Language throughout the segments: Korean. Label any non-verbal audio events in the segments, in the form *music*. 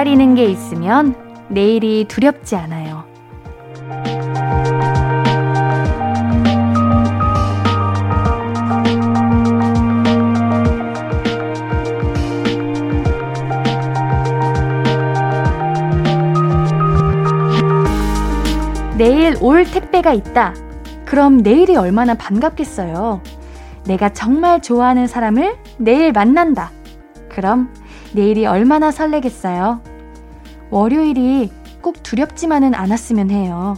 기다리는 게 있으면 내일이 두렵지 않아요. 내일 올 택배가 있다. 그럼 내일이 얼마나 반갑겠어요. 내가 정말 좋아하는 사람을 내일 만난다. 그럼 내일이 얼마나 설레겠어요. 월요일이 꼭 두렵지만은 않았으면 해요.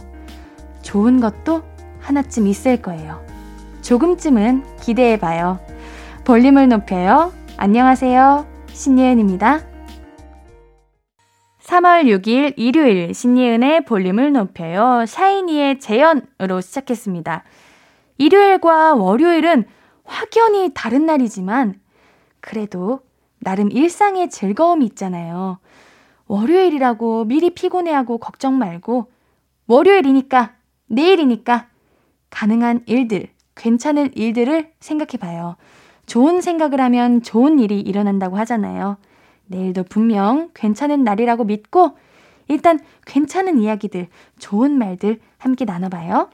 좋은 것도 하나쯤 있을 거예요. 조금쯤은 기대해봐요. 볼륨을 높여요. 안녕하세요. 신예은입니다. 3월 6일 일요일 신예은의 볼륨을 높여요. 샤이니의 재연으로 시작했습니다. 일요일과 월요일은 확연히 다른 날이지만 그래도 나름 일상의 즐거움이 있잖아요. 월요일이라고 미리 피곤해하고 걱정 말고 월요일이니까 내일이니까 가능한 일들, 괜찮은 일들을 생각해 봐요. 좋은 생각을 하면 좋은 일이 일어난다고 하잖아요. 내일도 분명 괜찮은 날이라고 믿고 일단 괜찮은 이야기들, 좋은 말들 함께 나눠봐요.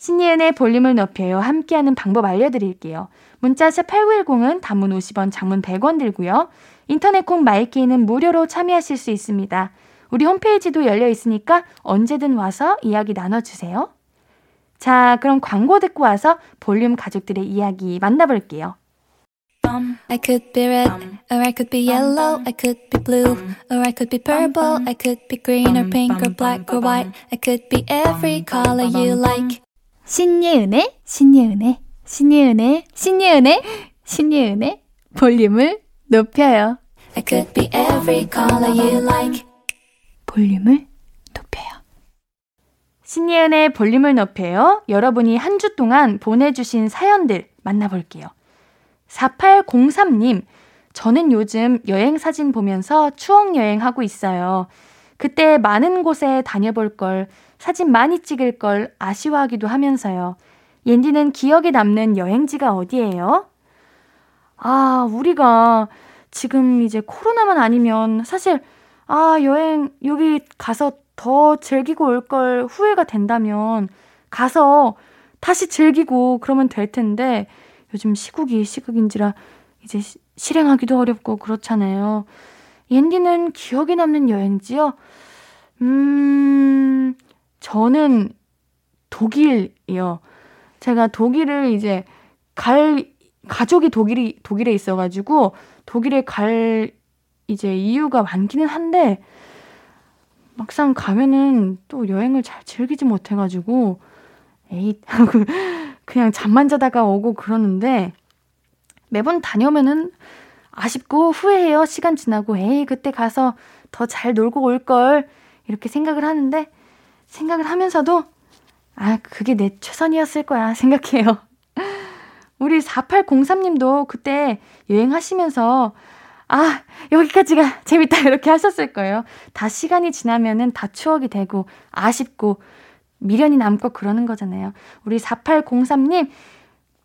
신예은의 볼륨을 높여요. 함께하는 방법 알려드릴게요. 문자샵 8910은 단문 50원, 장문 100원 들고요. 인터넷 콩 마이케이는 무료로 참여하실 수 있습니다. 우리 홈페이지도 열려 있으니까 언제든 와서 이야기 나눠주세요. 자, 그럼 광고 듣고 와서 볼륨 가족들의 이야기 만나볼게요. I could be red, or I could be yellow, I could be blue, or I could be purple, I could be green or pink or black or white, I could be every color you like. 신예은의, 신예은의, 신예은의, 신예은의, 신예은의 볼륨을 높여요. I could be every color you like. 볼륨을 높여요. 신예은의 볼륨을 높여요. 여러분이 한 주 동안 보내주신 사연들 만나볼게요. 4803님, 저는 요즘 여행 사진 보면서 추억 여행하고 있어요. 그때 많은 곳에 다녀볼 걸, 사진 많이 찍을 걸 아쉬워하기도 하면서요. 옌디는 기억에 남는 여행지가 어디예요? 아, 우리가 지금 이제 코로나만 아니면 사실, 아, 여행, 여기 가서 더 즐기고 올 걸 후회가 된다면 가서 다시 즐기고 그러면 될 텐데 요즘 시국이 시국인지라 이제 시, 실행하기도 어렵고 그렇잖아요. 옌디는 기억에 남는 여행지요? 음, 저는 독일이요. 제가 독일을 이제 갈, 가족이 독일이, 독일에 있어가지고 독일에 갈 이제 이유가 많기는 한데 막상 가면은 또 여행을 잘 즐기지 못해가지고 에잇 하고 *laughs* 그냥 잠만 자다가 오고 그러는데 매번 다녀오면은 아쉽고 후회해요. 시간 지나고 에이 그때 가서 더 잘 놀고 올 걸 이렇게 생각을 하는데 생각을 하면서도 아 그게 내 최선이었을 거야 생각해요. *laughs* 우리 4803님도 그때 여행하시면서 아, 여기까지가 재밌다. 이렇게 하셨을 거예요. 다 시간이 지나면은 다 추억이 되고, 아쉽고, 미련이 남고 그러는 거잖아요. 우리 4803님,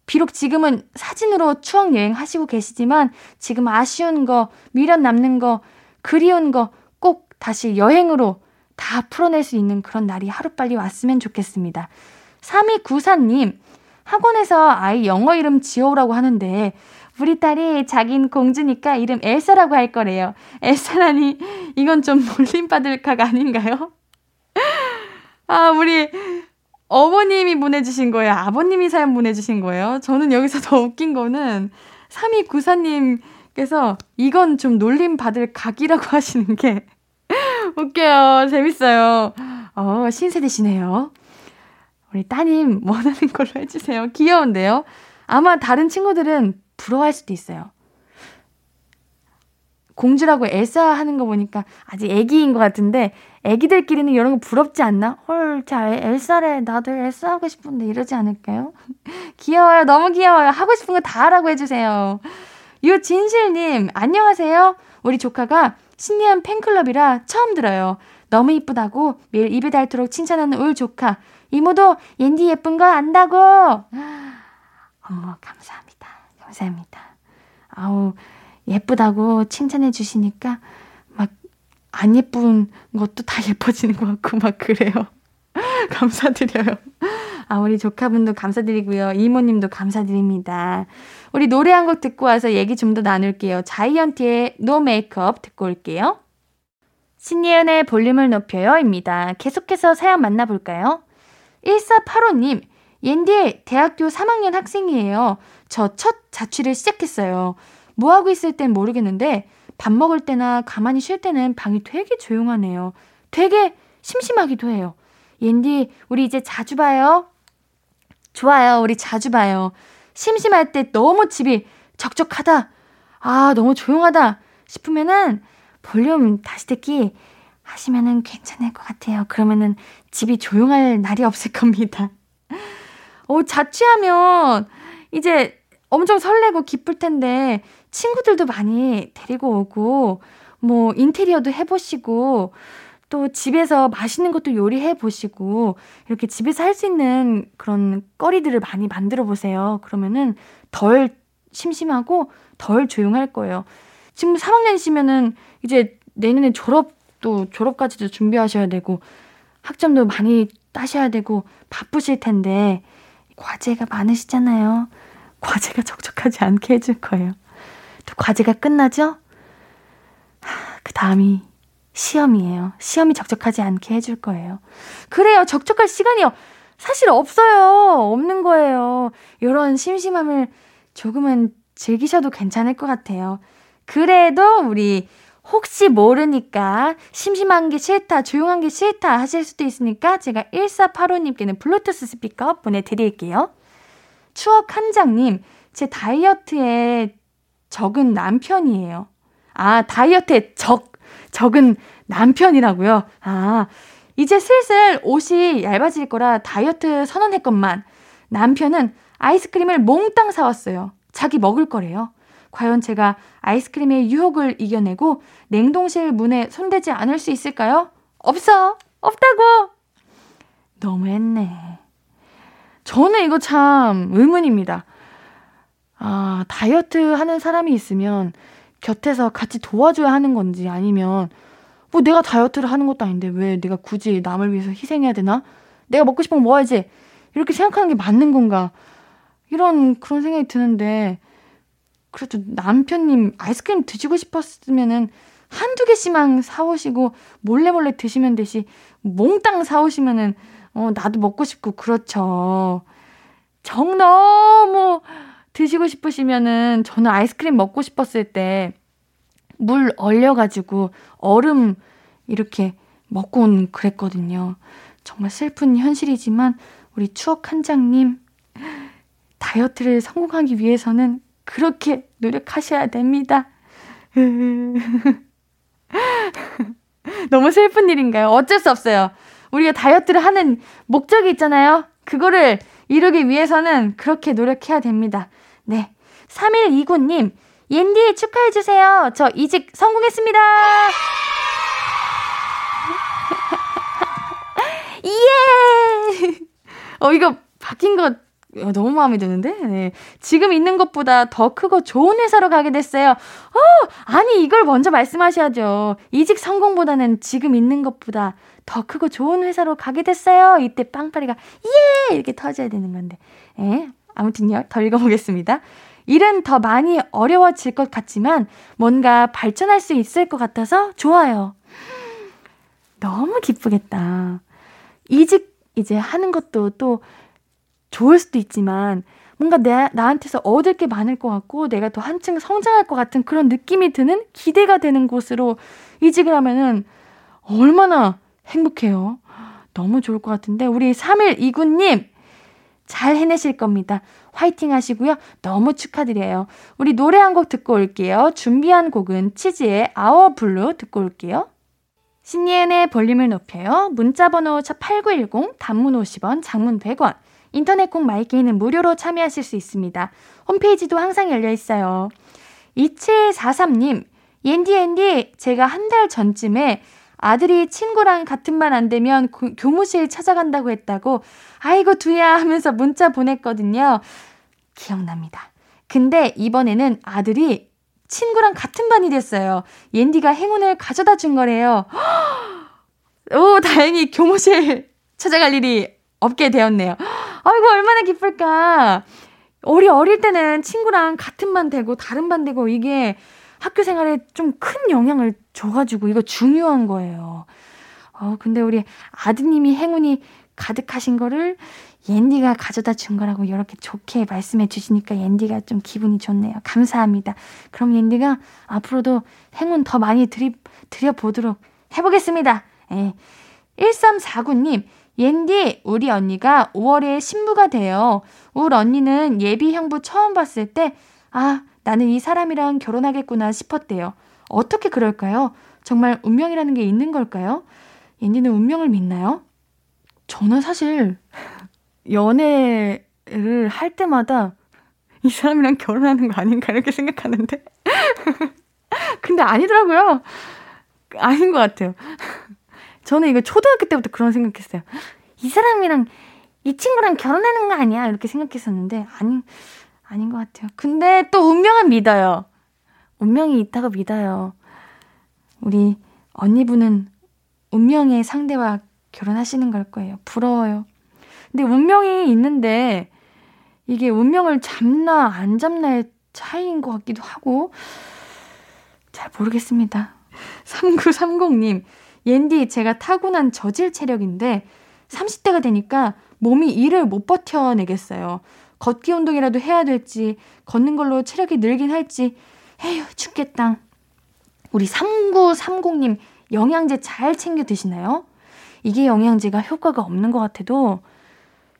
비록 지금은 사진으로 추억 여행 하시고 계시지만 지금 아쉬운 거, 미련 남는 거, 그리운 거 꼭 다시 여행으로 다 풀어낼 수 있는 그런 날이 하루빨리 왔으면 좋겠습니다. 3294님, 학원에서 아이 영어 이름 지어오라고 하는데 우리 딸이 자긴 공주니까 이름 엘사라고 할 거래요. 엘사라니 이건 좀 놀림받을 각 아닌가요? 아, 우리 어머님이 보내주신 거예요? 아버님이 사연 보내주신 거예요? 저는 여기서 더 웃긴 거는 3294님께서 이건 좀 놀림 받을 각이라고 *laughs* 하시는 게 웃겨요. 재밌어요. 어, 신세대시네요. 우리 따님 원하는 걸로 해주세요. 귀여운데요? 아마 다른 친구들은 부러워할 수도 있어요. 공주라고 엘사 하는 거 보니까 아직 애기인 것 같은데 애기들끼리는 이런 거 부럽지 않나? 헐, 자 엘사래 나도 엘사 하고 싶은데 이러지 않을까요? *laughs* 귀여워요, 너무 귀여워요. 하고 싶은 거 다 하라고 해주세요. 유진실님 안녕하세요. 우리 조카가 신기한 팬클럽이라 처음 들어요. 너무 이쁘다고 매일 입에 닳도록 칭찬하는 울 조카. 이모도 옌디 예쁜 거 안다고. 어머 감사합니다. 감사합니다. 아우 예쁘다고 칭찬해 주시니까 막 안 예쁜 것도 다 *laughs* 예뻐지는 것 같고 막 그래요. *laughs* 감사드려요. 아, 우리 조카분도 감사드리고요. 이모님도 감사드립니다. 우리 노래 한 곡 듣고 와서 얘기 좀 더 나눌게요. 자이언티의 No Make Up 듣고 올게요. 신예은의 볼륨을 높여요입니다. 계속해서 사연 만나볼까요? 1485님, 옌디 대학교 3학년 학생이에요. 저 첫 자취를 시작했어요. 뭐 하고 있을 땐 모르겠는데 밥 먹을 때나 가만히 쉴 때는 방이 되게 조용하네요. 되게 심심하기도 해요. 옌디, 우리 이제 자주 봐요. 좋아요. 우리 자주 봐요. 심심할 때 너무 집이 적적하다. 아, 너무 조용하다. 싶으면은 볼륨 다시 듣기 하시면은 괜찮을 것 같아요. 그러면은 집이 조용할 날이 없을 겁니다. *laughs* 어, 자취하면 이제 엄청 설레고 기쁠 텐데 친구들도 많이 데리고 오고 뭐 인테리어도 해보시고 또 집에서 맛있는 것도 요리해 보시고 이렇게 집에서 할 수 있는 그런 거리들을 많이 만들어 보세요. 그러면은 덜 심심하고 덜 조용할 거예요. 지금 3학년이시면은 이제 내년에 졸업도 졸업까지도 준비하셔야 되고 학점도 많이 따셔야 되고 바쁘실 텐데 과제가 많으시잖아요. 과제가 적적하지 않게 해줄 거예요. 또 과제가 끝나죠? 그 다음이 시험이에요. 시험이 적적하지 않게 해줄 거예요. 그래요. 적적할 시간이요. 사실 없어요. 없는 거예요. 이런 심심함을 조금은 즐기셔도 괜찮을 것 같아요. 그래도 우리 혹시 모르니까 심심한 게 싫다, 조용한 게 싫다 하실 수도 있으니까 제가 1485님께는 블루투스 스피커 보내드릴게요. 추억 한 장님, 제 다이어트에 적은 남편이에요. 아, 다이어트에 적, 적은 남편이라고요? 아, 이제 슬슬 옷이 얇아질 거라 다이어트 선언했건만 남편은 아이스크림을 몽땅 사왔어요. 자기 먹을 거래요. 과연 제가 아이스크림의 유혹을 이겨내고 냉동실 문에 손대지 않을 수 있을까요? 없어! 없다고! 너무했네. 저는 이거 참 의문입니다. 아, 다이어트 하는 사람이 있으면 곁에서 같이 도와줘야 하는 건지 아니면 뭐 내가 다이어트를 하는 것도 아닌데 왜 내가 굳이 남을 위해서 희생해야 되나? 내가 먹고 거 먹어야지. 이렇게 생각하는 게 맞는 건가? 이런 그런 생각이 드는데 그래도 남편님 아이스크림 드시고 싶었으면은 한두 개씩만 사오시고 몰래 몰래 드시면 되시 몽땅 사오시면은 어 나도 먹고 싶고 그렇죠. 정 너무 드시고 싶으시면은 저는 아이스크림 먹고 싶었을 때 물 얼려가지고 얼음 이렇게 먹고 온 그랬거든요. 정말 슬픈 현실이지만 우리 추억 한 장님 다이어트를 성공하기 위해서는 그렇게 노력하셔야 됩니다. *laughs* 너무 슬픈 일인가요? 어쩔 수 없어요. 우리가 다이어트를 하는 목적이 있잖아요. 그거를 이루기 위해서는 그렇게 노력해야 됩니다. 네. 3129님, 옌디 축하해주세요. 저 이직 성공했습니다. *laughs* 예! 어, 이거 바뀐 거 너무 마음에 드는데? 네. 지금 있는 것보다 더 크고 좋은 회사로 가게 됐어요. 어, 아니, 이걸 먼저 말씀하셔야죠. 이직 성공보다는 지금 있는 것보다 더 크고 좋은 회사로 가게 됐어요. 이때 빵파리가, 예! 이렇게 터져야 되는 건데. 예. 아무튼요, 더 읽어보겠습니다. 일은 더 많이 어려워질 것 같지만 뭔가 발전할 수 있을 것 같아서 좋아요. 너무 기쁘겠다. 이직 이제 하는 것도 또 좋을 수도 있지만 뭔가 내, 나한테서 얻을 게 많을 것 같고 내가 더 한층 성장할 것 같은 그런 느낌이 드는 기대가 되는 곳으로 이직을 하면은 얼마나 행복해요. 너무 좋을 것 같은데 우리 3일2구님 잘 해내실 겁니다. 화이팅 하시고요. 너무 축하드려요. 우리 노래 한 곡 듣고 올게요. 준비한 곡은 치즈의 Our Blue 듣고 올게요. 신예은의 볼륨을 높여요. 문자번호 샵8910 단문 50원, 장문 100원. 인터넷 콩 마이케이는 무료로 참여하실 수 있습니다. 홈페이지도 항상 열려 있어요. 2743님, 옌디 옌디, 제가 한 달 전쯤에 아들이 친구랑 같은 반안 되면 고, 교무실 찾아간다고 했다고, 아이고, 두야 하면서 문자 보냈거든요. 기억납니다. 근데 이번에는 아들이 친구랑 같은 반이 됐어요. 옌디가 행운을 가져다 준 거래요. *gasps* 오, 다행히 교무실 찾아갈 일이 없게 되었네요. *gasps* 아이고, 얼마나 기쁠까. 우리 어릴 때는 친구랑 같은 반 되고 다른 반 되고 이게 학교 생활에 좀 큰 영향을 줘가지고 이거 중요한 거예요. 어, 근데 우리 아드님이 행운이 가득하신 거를 옌디가 가져다 준 거라고 이렇게 좋게 말씀해 주시니까 옌디가 좀 기분이 좋네요. 감사합니다. 그럼 옌디가 앞으로도 행운 더 많이 드리, 드려보도록 해보겠습니다. 예. 1349님, 옌디, 우리 언니가 5월에 신부가 돼요. 우리 언니는 예비 형부 처음 봤을 때, 아, 나는 이 사람이랑 결혼하겠구나 싶었대요. 어떻게 그럴까요? 정말 운명이라는 게 있는 걸까요? 옌디는 운명을 믿나요? 저는 사실 연애를 할 때마다 이 사람이랑 결혼하는 거 아닌가 이렇게 생각하는데. *laughs* 근데 아니더라고요. 아닌 것 같아요. 저는 이거 초등학교 때부터 그런 생각했어요. 이 사람이랑 이 친구랑 결혼하는 거 아니야? 이렇게 생각했었는데 아니 아닌 것 같아요. 근데 또 운명은 믿어요. 운명이 있다고 믿어요. 우리 언니분은 운명의 상대와 결혼하시는 걸 거예요. 부러워요. 근데 운명이 있는데 이게 운명을 잡나 안 잡나의 차이인 것 같기도 하고 잘 모르겠습니다. 3930님, 옌디 제가 타고난 저질 체력인데 30대가 되니까 몸이 일을 못 버텨내겠어요. 걷기 운동이라도 해야 될지, 걷는 걸로 체력이 늘긴 할지, 에휴, 죽겠다. 우리 3930님, 영양제 잘 챙겨 드시나요? 이게 영양제가 효과가 없는 것 같아도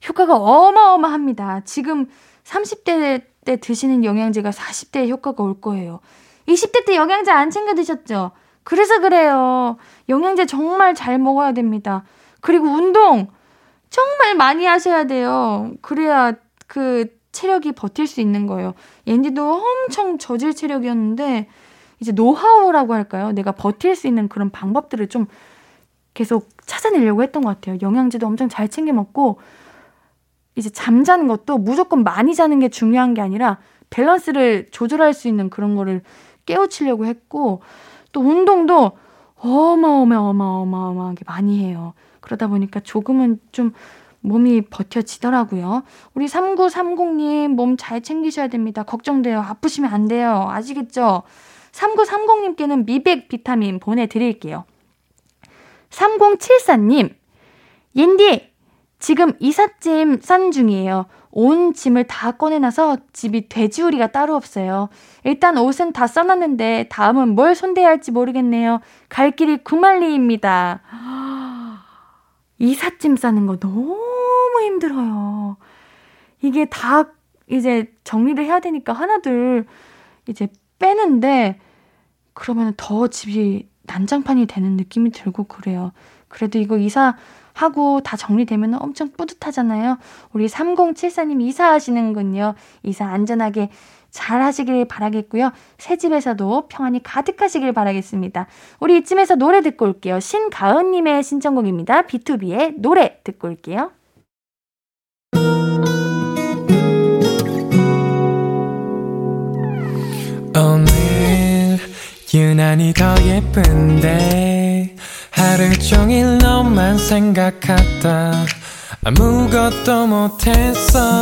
효과가 어마어마합니다. 지금 30대 때 드시는 영양제가 40대에 효과가 올 거예요. 20대 때 영양제 안 챙겨 드셨죠? 그래서 그래요. 영양제 정말 잘 먹어야 됩니다. 그리고 운동 정말 많이 하셔야 돼요. 그래야 그 체력이 버틸 수 있는 거예요. 옌디도 엄청 저질 체력이었는데 이제 노하우라고 할까요? 내가 버틸 수 있는 그런 방법들을 좀 계속 찾아내려고 했던 것 같아요. 영양제도 엄청 잘 챙겨 먹고 이제 잠자는 것도 무조건 많이 자는 게 중요한 게 아니라 밸런스를 조절할 수 있는 그런 거를 깨우치려고 했고 또 운동도 어마어마어마어마어마하게 많이 해요. 그러다 보니까 조금은 좀 몸이 버텨지더라고요. 우리 3930님 몸 잘 챙기셔야 됩니다. 걱정돼요. 아프시면 안 돼요. 아시겠죠? 3930님께는 미백 비타민 보내드릴게요. 3074님, 옌디, 지금 이삿짐 싼 중이에요. 온 짐을 다 꺼내놔서 집이 돼지우리가 따로 없어요. 일단 옷은 다 써놨는데 다음은 뭘 손대야 할지 모르겠네요. 갈 길이 구말리입니다. 이삿짐 싸는 거 너무 힘들어요. 이게 다 이제 정리를 해야 되니까 하나둘 이제 빼는데 그러면 더 집이 난장판이 되는 느낌이 들고 그래요. 그래도 이거 이사하고 다 정리되면 엄청 뿌듯하잖아요. 우리 3074님 이사하시는군요. 이사 안전하게 잘 하시길 바라겠고요. 새 집에서도 평안이 가득하시길 바라겠습니다. 우리 이쯤에서 노래 듣고 올게요. 신가은님의 신청곡입니다. B2B의 노래 듣고 올게요. 오늘 유난히 더 예쁜데 하루 종일 너만 생각하다 아무것도 못했어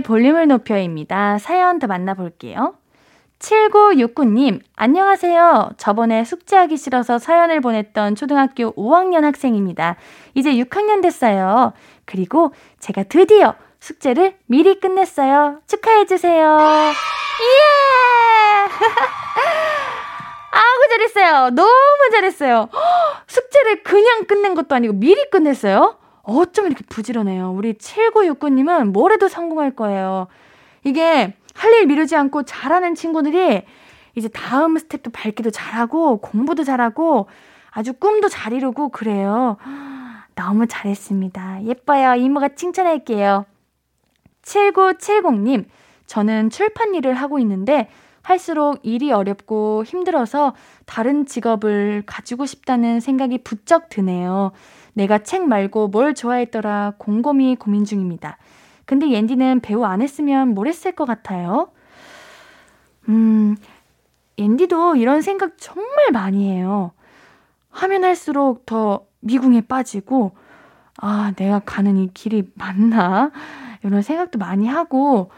볼륨을 높여입니다. 사연 더 만나볼게요. 7969님, 안녕하세요. 저번에 숙제하기 싫어서 사연을 보냈던 초등학교 5학년 학생입니다. 이제 6학년 됐어요. 그리고 제가 드디어 숙제를 미리 끝냈어요. 축하해주세요. 예! *laughs* 아우, 잘했어요. 너무 잘했어요. *gasps* 숙제를 그냥 끝낸 것도 아니고 미리 끝냈어요. 어쩜 이렇게 부지런해요. 우리 7969님은 뭘 해도 성공할 거예요. 이게 할 일 미루지 않고 잘하는 친구들이 이제 다음 스텝도 밟기도 잘하고 공부도 잘하고 아주 꿈도 잘 이루고 그래요. 너무 잘했습니다. 예뻐요. 이모가 칭찬할게요. 7970님, 저는 출판 일을 하고 있는데 할수록 일이 어렵고 힘들어서 다른 직업을 가지고 싶다는 생각이 부쩍 드네요. 내가 책 말고 뭘 좋아했더라 곰곰이 고민 중입니다. 근데 옌디는 배우 안 했으면 뭘 했을 것 같아요? 음, 옌디도 이런 생각 정말 많이 해요. 하면 할수록 더 미궁에 빠지고, 아, 내가 가는 이 길이 맞나? 이런 생각도 많이 하고,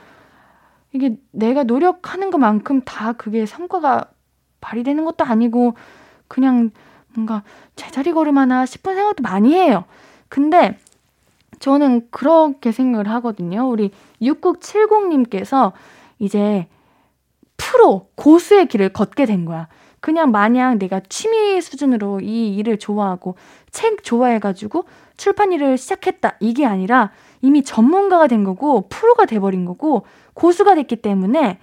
이게 내가 노력하는 것만큼 다 그게 성과가 발휘되는 것도 아니고, 그냥 뭔가 제자리 걸음하나 싶은 생각도 많이 해요. 근데 저는 그렇게 생각을 하거든요. 우리 6670님께서 이제 프로, 고수의 길을 걷게 된 거야. 그냥 마냥 내가 취미 수준으로 이 일을 좋아하고 책 좋아해가지고 출판 일을 시작했다. 이게 아니라 이미 전문가가 된 거고 프로가 돼버린 거고 고수가 됐기 때문에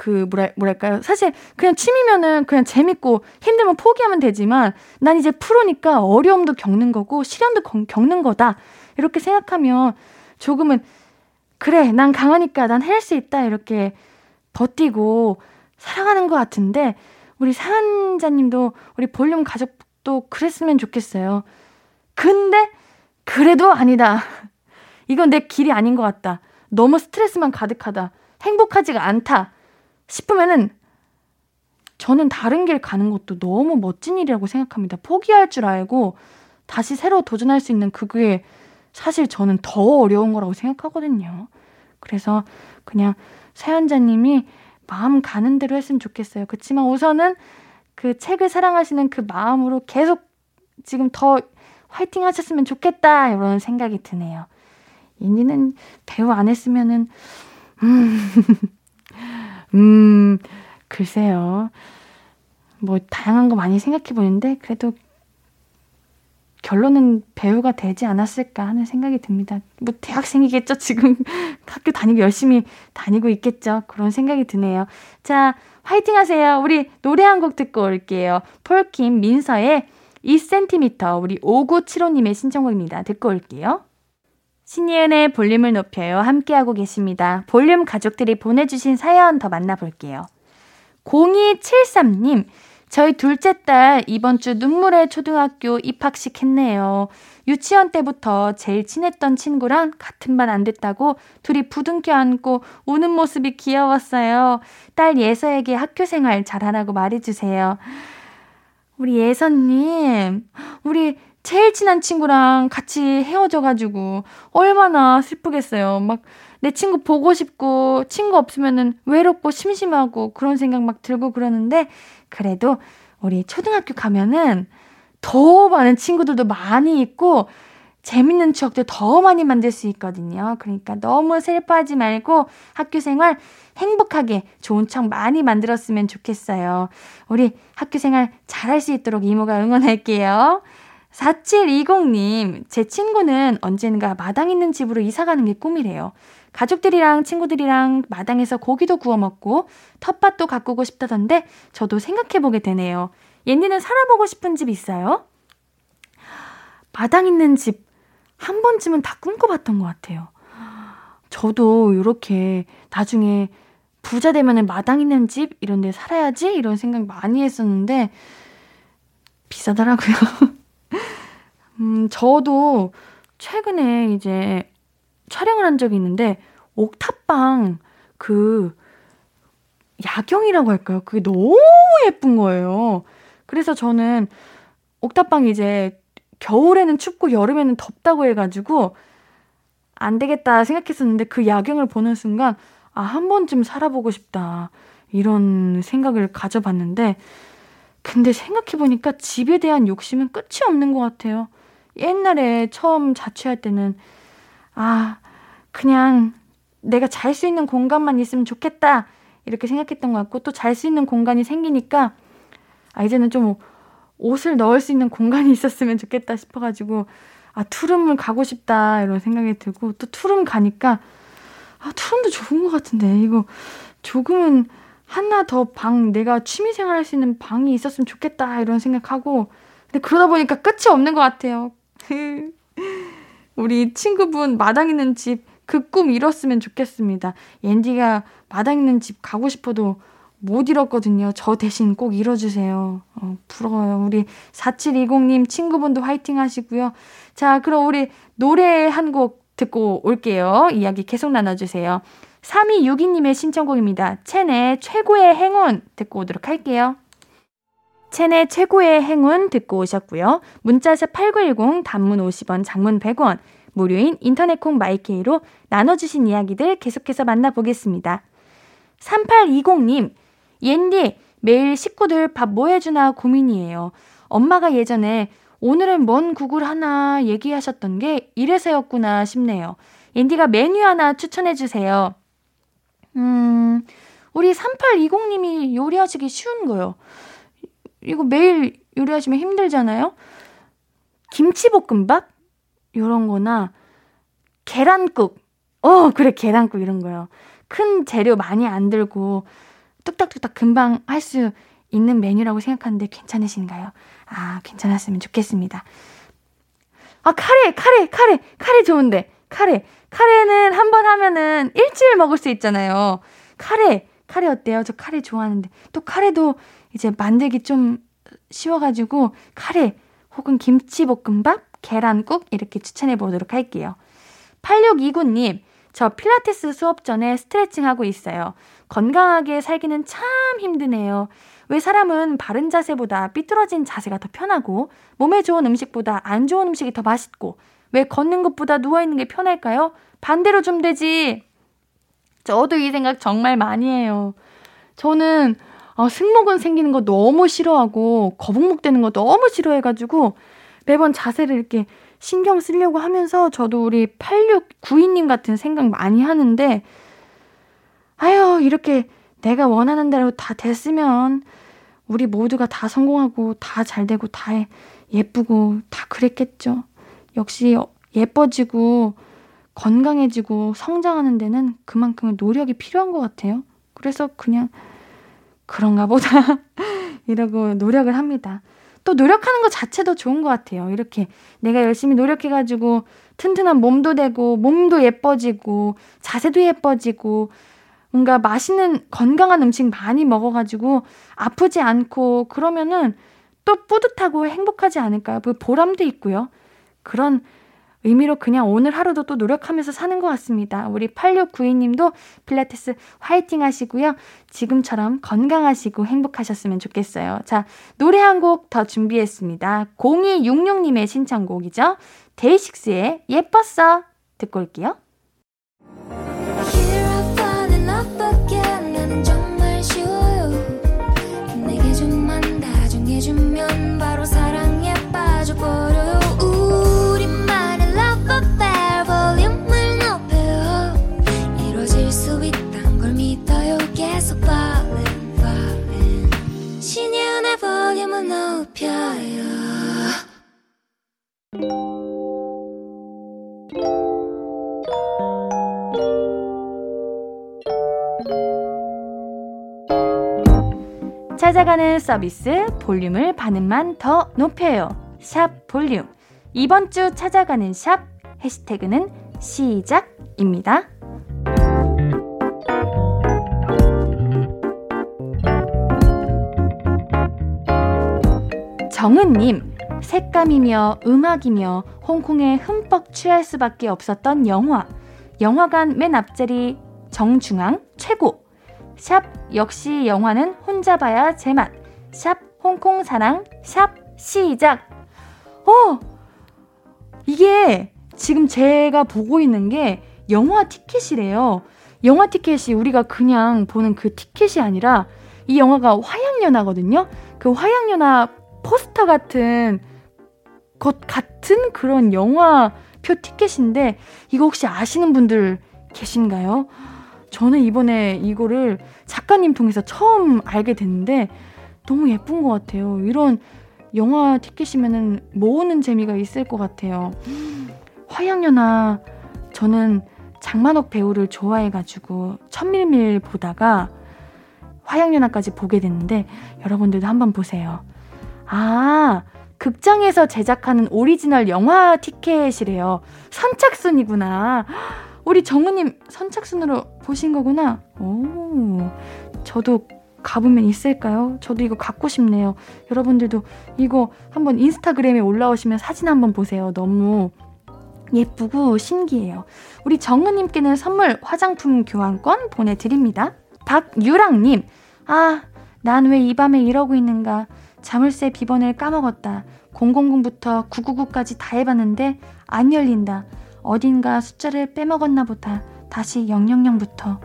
그 뭐라 뭐랄까요 사실 그냥 취미면은 그냥 재밌고 힘들면 포기하면 되지만 난 이제 프로니까 어려움도 겪는 거고 시련도 겪는 거다 이렇게 생각하면 조금은 그래 난 강하니까 난할수 있다 이렇게 버티고 살아가는 것 같은데 우리 사연자님도 우리 볼륨 가족도 그랬으면 좋겠어요. 근데 그래도 아니다. *laughs* 이건 내 길이 아닌 것 같다. 너무 스트레스만 가득하다. 행복하지가 않다. 싶으면은 저는 다른 길 가는 것도 너무 멋진 일이라고 생각합니다. 포기할 줄 알고 다시 새로 도전할 수 있는 그게 사실 저는 더 어려운 거라고 생각하거든요. 그래서 그냥 사연자님이 마음 가는 대로 했으면 좋겠어요. 그렇지만 우선은 그 책을 사랑하시는 그 마음으로 계속 지금 더 화이팅 하셨으면 좋겠다. 이런 생각이 드네요. 인디는 배우 안 했으면은, 음, *laughs* 음, 글쎄요. 뭐, 다양한 거 많이 생각해 보는데, 그래도 결론은 배우가 되지 않았을까 하는 생각이 듭니다. 뭐, 대학생이겠죠? 지금 *laughs* 학교 다니고 열심히 다니고 있겠죠? 그런 생각이 드네요. 자, 화이팅 하세요. 우리 노래 한 곡 듣고 올게요. 폴킴 민서의 2cm, 우리 5975님의 신청곡입니다. 듣고 올게요. 신이은의 볼륨을 높여요. 함께하고 계십니다. 볼륨 가족들이 보내주신 사연 더 만나볼게요. 0273님, 저희 둘째 딸 이번 주 눈물의 초등학교 입학식 했네요. 유치원 때부터 제일 친했던 친구랑 같은 반 안 됐다고 둘이 부둥켜 안고 우는 모습이 귀여웠어요. 딸 예서에게 학교 생활 잘하라고 말해주세요. 우리 예서님, 우리 제일 친한 친구랑 같이 헤어져가지고 얼마나 슬프겠어요. 막 내 친구 보고 싶고 친구 없으면은 외롭고 심심하고 그런 생각 막 들고 그러는데 그래도 우리 초등학교 가면은 더 많은 친구들도 많이 있고 재밌는 추억들 더 많이 만들 수 있거든요. 그러니까 너무 슬퍼하지 말고 학교 생활 행복하게 좋은 추억 많이 만들었으면 좋겠어요. 우리 학교 생활 잘할 수 있도록 이모가 응원할게요. 4720님, 제 친구는 언젠가 마당 있는 집으로 이사 가는 게 꿈이래요. 가족들이랑 친구들이랑 마당에서 고기도 구워 먹고 텃밭도 가꾸고 싶다던데 저도 생각해 보게 되네요. 옌디는 살아보고 싶은 집 있어요? 마당 있는 집 한 번쯤은 다 꿈꿔봤던 것 같아요. 저도 이렇게 나중에 부자 되면은 마당 있는 집 이런 데 살아야지 이런 생각 많이 했었는데 비싸더라고요. *laughs* 음, 저도 최근에 이제 촬영을 한 적이 있는데, 옥탑방 그 야경이라고 할까요? 그게 너무 예쁜 거예요. 그래서 저는 옥탑방 이제 겨울에는 춥고 여름에는 덥다고 해가지고 안 되겠다 생각했었는데 그 야경을 보는 순간 아, 한 번쯤 살아보고 싶다. 이런 생각을 가져봤는데 근데 생각해보니까 집에 대한 욕심은 끝이 없는 것 같아요. 옛날에 처음 자취할 때는, 아, 그냥 내가 잘 수 있는 공간만 있으면 좋겠다. 이렇게 생각했던 것 같고, 또 잘 수 있는 공간이 생기니까, 아, 이제는 좀 옷을 넣을 수 있는 공간이 *laughs* 있었으면 좋겠다 싶어가지고, 아, 투룸을 가고 싶다, 이런 생각이 들고, 또 투룸 가니까, 아, 투룸도 좋은 것 같은데, 이거 조금은 하나 더 방, 내가 취미생활 할 수 있는 방이 있었으면 좋겠다, 이런 생각하고, 근데 그러다 보니까 끝이 없는 것 같아요. *laughs* 우리 친구분 마당 있는 집, 그 꿈 이뤘으면 좋겠습니다. 옌디가 마당 있는 집 가고 싶어도 못 이뤘거든요. 저 대신 꼭 이뤄주세요. 어, 부러워요. 우리 4720님 친구분도 화이팅 하시고요. 자, 그럼 우리 노래 한 곡 듣고 올게요. 이야기 계속 나눠주세요. 3262님의 신청곡입니다. 첸의 최고의 행운 듣고 오도록 할게요. 첸의 최고의 행운 듣고 오셨고요. 문자샵 8910 단문 50원, 장문 100원, 무료인 인터넷 콩 마이케이로 나눠주신 이야기들 계속해서 만나보겠습니다. 3820님, 옌디, 매일 식구들 밥 뭐 해주나 고민이에요. 엄마가 예전에 오늘은 뭔 국을 하나 얘기하셨던 게 이래서였구나 싶네요. 옌디가 메뉴 하나 추천해주세요. 음, 우리 3820님이 요리하시기 쉬운 거요. 이거 매일 요리하시면 힘들잖아요? 김치볶음밥? 요런 거나, 계란국. 어, 그래, 계란국 이런 거요. 큰 재료 많이 안 들고, 뚝딱뚝딱 금방 할 수 있는 메뉴라고 생각하는데 괜찮으신가요? 아, 괜찮았으면 좋겠습니다. 아, 카레, 카레, 카레, 카레 좋은데. 카레. 카레는 한 번 하면은 일주일 먹을 수 있잖아요. 카레, 카레 어때요? 저 카레 좋아하는데. 또 카레도 이제 만들기 좀 쉬워가지고 카레 혹은 김치볶음밥, 계란국 이렇게 추천해 보도록 할게요. 8629님, 저 필라테스 수업 전에 스트레칭 하고 있어요. 건강하게 살기는 참 힘드네요. 왜 사람은 바른 자세보다 삐뚤어진 자세가 더 편하고 몸에 좋은 음식보다 안 좋은 음식이 더 맛있고 왜 걷는 것보다 누워있는 게 편할까요? 반대로 좀 되지. 저도 이 생각 정말 많이 해요. 저는 어, 승모근 생기는 거 너무 싫어하고 거북목 되는 거 너무 싫어해가지고 매번 자세를 이렇게 신경 쓰려고 하면서 저도 우리 8692님 같은 생각 많이 하는데 아유 이렇게 내가 원하는 대로 다 됐으면 우리 모두가 다 성공하고 다 잘 되고 다 예쁘고 다 그랬겠죠. 역시 예뻐지고 건강해지고 성장하는 데는 그만큼의 노력이 필요한 것 같아요. 그래서 그냥 그런가 보다 *laughs* 이러고 노력을 합니다. 또 노력하는 것 자체도 좋은 것 같아요. 이렇게 내가 열심히 노력해가지고 튼튼한 몸도 되고 몸도 예뻐지고 자세도 예뻐지고 뭔가 맛있는 건강한 음식 많이 먹어가지고 아프지 않고 그러면은 또 뿌듯하고 행복하지 않을까요? 그 보람도 있고요. 그런 의미로 그냥 오늘 하루도 또 노력하면서 사는 것 같습니다. 우리 8692님도 필라테스 화이팅 하시고요. 지금처럼 건강하시고 행복하셨으면 좋겠어요. 자, 노래 한 곡 더 준비했습니다. 0266님의 신청곡이죠. 데이식스의 예뻤어. 듣고 올게요. 서비스 볼륨을 반음만 더 높여요. 샵 볼륨. 이번 주 찾아가는 샵 해시태그는 시작입니다. 정은님, 색감이며 음악이며 홍콩에 흠뻑 취할 수밖에 없었던 영화. 영화관 맨 앞자리 정중앙 최고. 샵 역시 영화는 혼자 봐야 제맛. 샵 홍콩 사랑. 샵 시작. 어! 이게 지금 제가 보고 있는 게 영화 티켓이래요. 영화 티켓이 우리가 그냥 보는 그 티켓이 아니라 이 영화가 화양연화거든요. 그 화양연화 포스터 같은 것 같은 그런 영화표 티켓인데 이거 혹시 아시는 분들 계신가요? 저는 이번에 이거를 작가님 통해서 처음 알게 됐는데 너무 예쁜 것 같아요. 이런 영화 티켓이면은 모으는 재미가 있을 것 같아요. 화양연화 저는 장만옥 배우를 좋아해가지고 천밀밀 보다가 화양연화까지 보게 됐는데 여러분들도 한번 보세요. 아 극장에서 제작하는 오리지널 영화 티켓이래요. 선착순이구나. 우리 정우님 선착순으로 보신 거구나. 오, 저도 가보면 있을까요? 저도 이거 갖고 싶네요. 여러분들도 이거 한번 인스타그램에 올라오시면 사진 한번 보세요. 너무 예쁘고 신기해요. 우리 정은님께는 선물 화장품 교환권 보내드립니다. 박유랑님, 아, 난 왜 이 밤에 이러고 있는가. 자물쇠 비번을 까먹었다. 000부터 999까지 다 해봤는데 안 열린다. 어딘가 숫자를 빼먹었나 보다. 다시 000부터.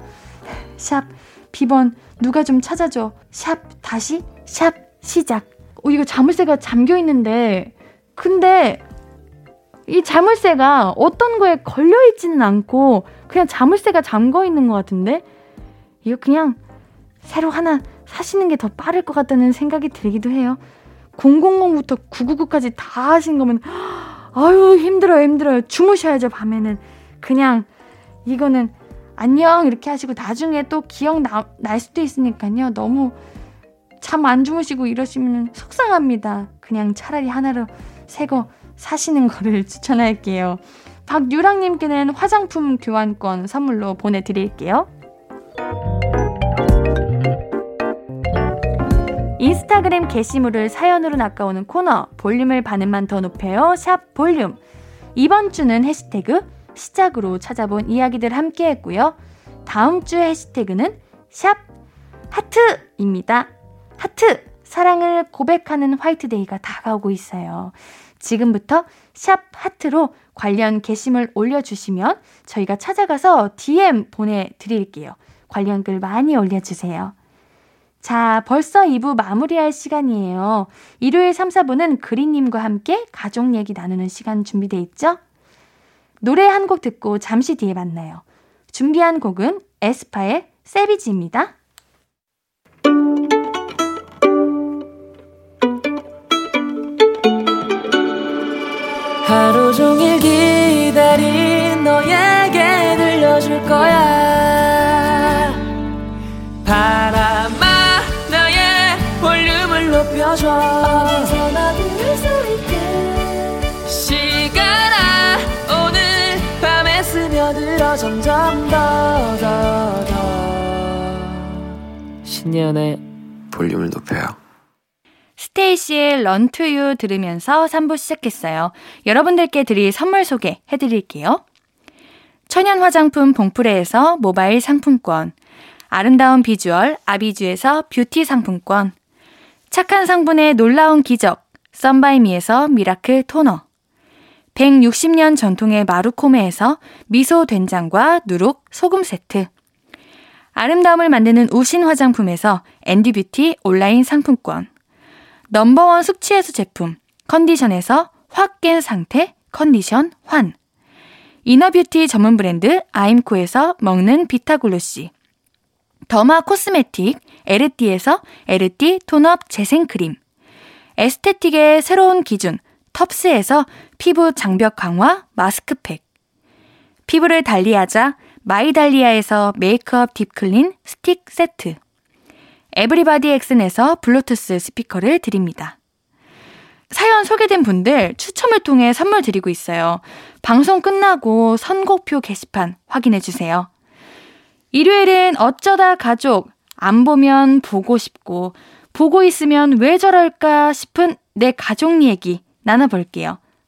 샵, 비번 누가 좀 찾아줘. 샵, 다시, 샵, 시작. 어, 이거 자물쇠가 잠겨 있는데, 근데 이 자물쇠가 어떤 거에 걸려 있지는 않고, 그냥 자물쇠가 잠궈 있는 것 같은데? 이거 그냥 새로 하나 사시는 게 더 빠를 것 같다는 생각이 들기도 해요. 000부터 999까지 다 하신 거면, 아유, 힘들어요, 힘들어요. 주무셔야죠, 밤에는. 그냥, 이거는 안녕 이렇게 하시고 나중에 또 기억 나, 날 수도 있으니까요. 너무 잠 안 주무시고 이러시면 속상합니다. 그냥 차라리 하나로 새 거 사시는 거를 *laughs* 추천할게요. 박유랑님께는 화장품 교환권 선물로 보내드릴게요. 인스타그램 게시물을 사연으로 낚아오는 코너 볼륨을 반음만 더 높여요 샵 볼륨 이번 주는 해시태그 시작으로 찾아본 이야기들 함께 했고요. 다음 주 해시태그는 샵 하트입니다. 하트! 사랑을 고백하는 화이트데이가 다가오고 있어요. 지금부터 샵 하트로 관련 게시물 올려주시면 저희가 찾아가서 DM 보내드릴게요. 관련 글 많이 올려주세요. 자, 벌써 2부 마무리할 시간이에요. 일요일 3, 4부는 그린님과 함께 가족 얘기 나누는 시간 준비돼 있죠? 노래 한 곡 듣고 잠시 뒤에 만나요. 준비한 곡은 에스파의 세비지입니다. 하루 종일 기다린 너에게 들려줄 거야 바람아 나의 볼륨을 높여줘 점점 더 더 더 신예은의 볼륨을 높여요. 스테이시의 RUN2U 들으면서 3부 시작했어요. 여러분들께 드릴 선물 소개 해드릴게요. 천연 화장품 봉프레에서 모바일 상품권, 아름다운 비주얼 아비주에서 뷰티 상품권, 착한 성분의 놀라운 기적 썬바이미에서 미라클 토너, 160년 전통의 마루코메에서 미소 된장과 누룩 소금 세트, 아름다움을 만드는 우신 화장품에서 앤디뷰티 온라인 상품권, number one 숙취해소 제품 컨디션에서 확 깬 상태 컨디션 환. inner beauty 전문 브랜드 아임코에서 먹는 비타글로시. derma 코스메틱 에르띠에서 에르띠 tone up 재생크림. 에스테틱의 새로운 기준 텁스에서 피부 장벽 강화 마스크팩 피부를 달리하자 마이달리아에서 메이크업 deep clean 스틱 세트 에브리바디 엑슨에서 블루투스 스피커를 드립니다. 사연 소개된 분들 추첨을 통해 선물 드리고 있어요. 방송 끝나고 선곡표 게시판 확인해 주세요. 일요일은 어쩌다 가족, 안 보면 보고 싶고, 보고 있으면 왜 저럴까 싶은 내 가족 얘기 나눠볼게요.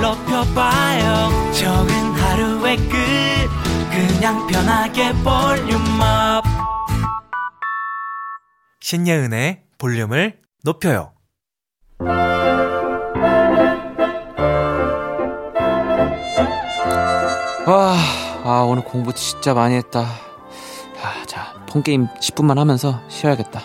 높여봐요. 적은 하루의 끝. 그냥 편하게 볼륨업. 신예은의 볼륨을 높여요. 와, 아 오늘 공부 진짜 많이 했다. 아, 자 폰게임 10분만 하면서 쉬어야겠다.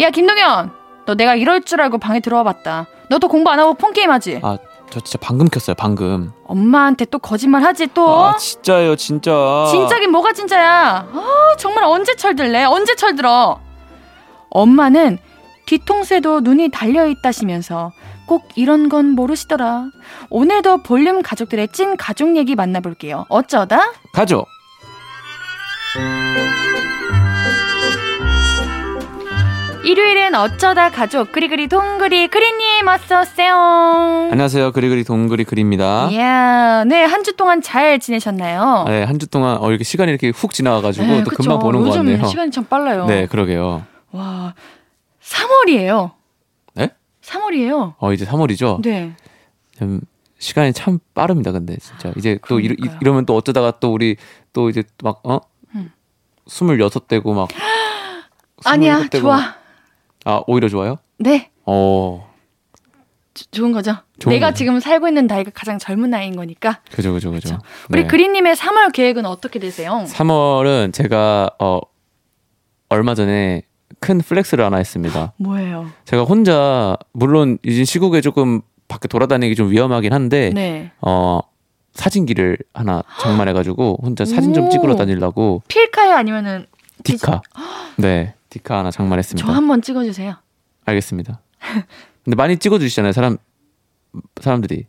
야 김동현! 너 내가 이럴 줄 알고 방에 들어와 봤다. 너도 공부 안 하고 폰게임 하지? 아 저 진짜 방금 켰어요, 방금. 엄마한테 또 거짓말 하지 또? 아, 진짜예요, 진짜. 진짜긴 뭐가 진짜야? 아, 정말 언제 철들래? 언제 철들어? 엄마는 뒤통수에도 눈이 달려 있다시면서 꼭 이런 건 모르시더라. 오늘도 볼륨 가족들의 찐 가족 얘기 만나볼게요. 어쩌다? 가죠. 일요일엔 어쩌다 가족 그리그리 동그리 그리님 어서 오세요. 안녕하세요, 그리그리 동그리 그리입니다. 이야, 네, 한 주 동안 잘 지내셨나요? 네, 한 주 동안 어, 이렇게 시간이 이렇게 훅 지나가가지고 네, 또 그쵸. 금방 보는 것 같네요. 시간이 참 빨라요. 네, 그러게요. 와, 3월이에요. 네? 3월이에요. 어, 이제 3월이죠? 네. 좀 시간이 참 빠릅니다, 근데 진짜. 이제 또 이러. 이러면 또 어쩌다가 또 우리 또 이제 막, 어? 음. 26대고 막. *gasps* 아니야, 27 대고 좋아. 막- 아, 오히려 좋아요? 네, 어, 조- 좋은 거죠. 좋은 내가 거죠. 지금 살고 있는 나이가 가장 젊은 나이인 거니까. 그죠, 그죠, 그죠. 그쵸. 우리 네. 그린님의 3월 계획은 어떻게 되세요? 3월은 제가, 어, 얼마 전에 큰 flex를 하나 했습니다. 뭐예요? 제가 혼자, 물론 요즘 시국에 조금 밖에 돌아다니기 좀 위험하긴 한데, 네. 어, 사진기를 하나 장만해가지고 혼자 사진 좀 오. 찍으러 다니려고 필카요 아니면은 디카. 네, 디카 하나 장만했습니다. 저 한번 찍어주세요. 알겠습니다. 근데 많이 찍어주시잖아요, 사람 사람들이.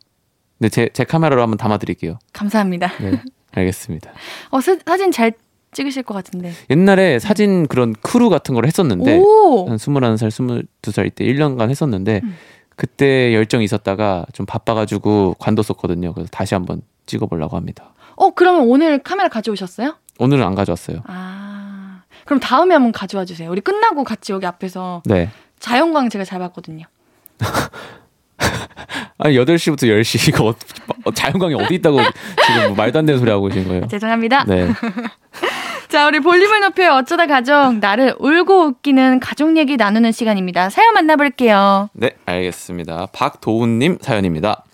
근데 제, 제 카메라로 한번 담아드릴게요. 감사합니다. 네, 알겠습니다. *laughs* 어, 사, 사진 잘 찍으실 것 같은데. 옛날에 사진 그런 크루 같은 걸 했었는데 오! 한 21살, 22살 때 1년간 했었는데 음. 그때 열정이 있었다가 좀 바빠가지고 관뒀었거든요. 그래서 다시 한번 찍어보려고 합니다. 어, 그러면 오늘 카메라 가져오셨어요? 오늘은 안 가져왔어요. 아. 그럼 다음에 한번 가져와 주세요. 우리 끝나고 같이 여기 앞에서 네. 자연광 제가 잘 봤거든요. *laughs* 아니 8시부터 10시 이거 어, 어, 자연광이 어디 있다고 지금 뭐 말도 안 되는 소리 하고 계신 거예요. 죄송합니다. 네. *laughs* 자, 우리 볼륨을 높여 어쩌다 가족 나를 울고 웃기는 가족 얘기 나누는 시간입니다. 사연 만나볼게요. 네, 알겠습니다. 박도훈님 사연입니다.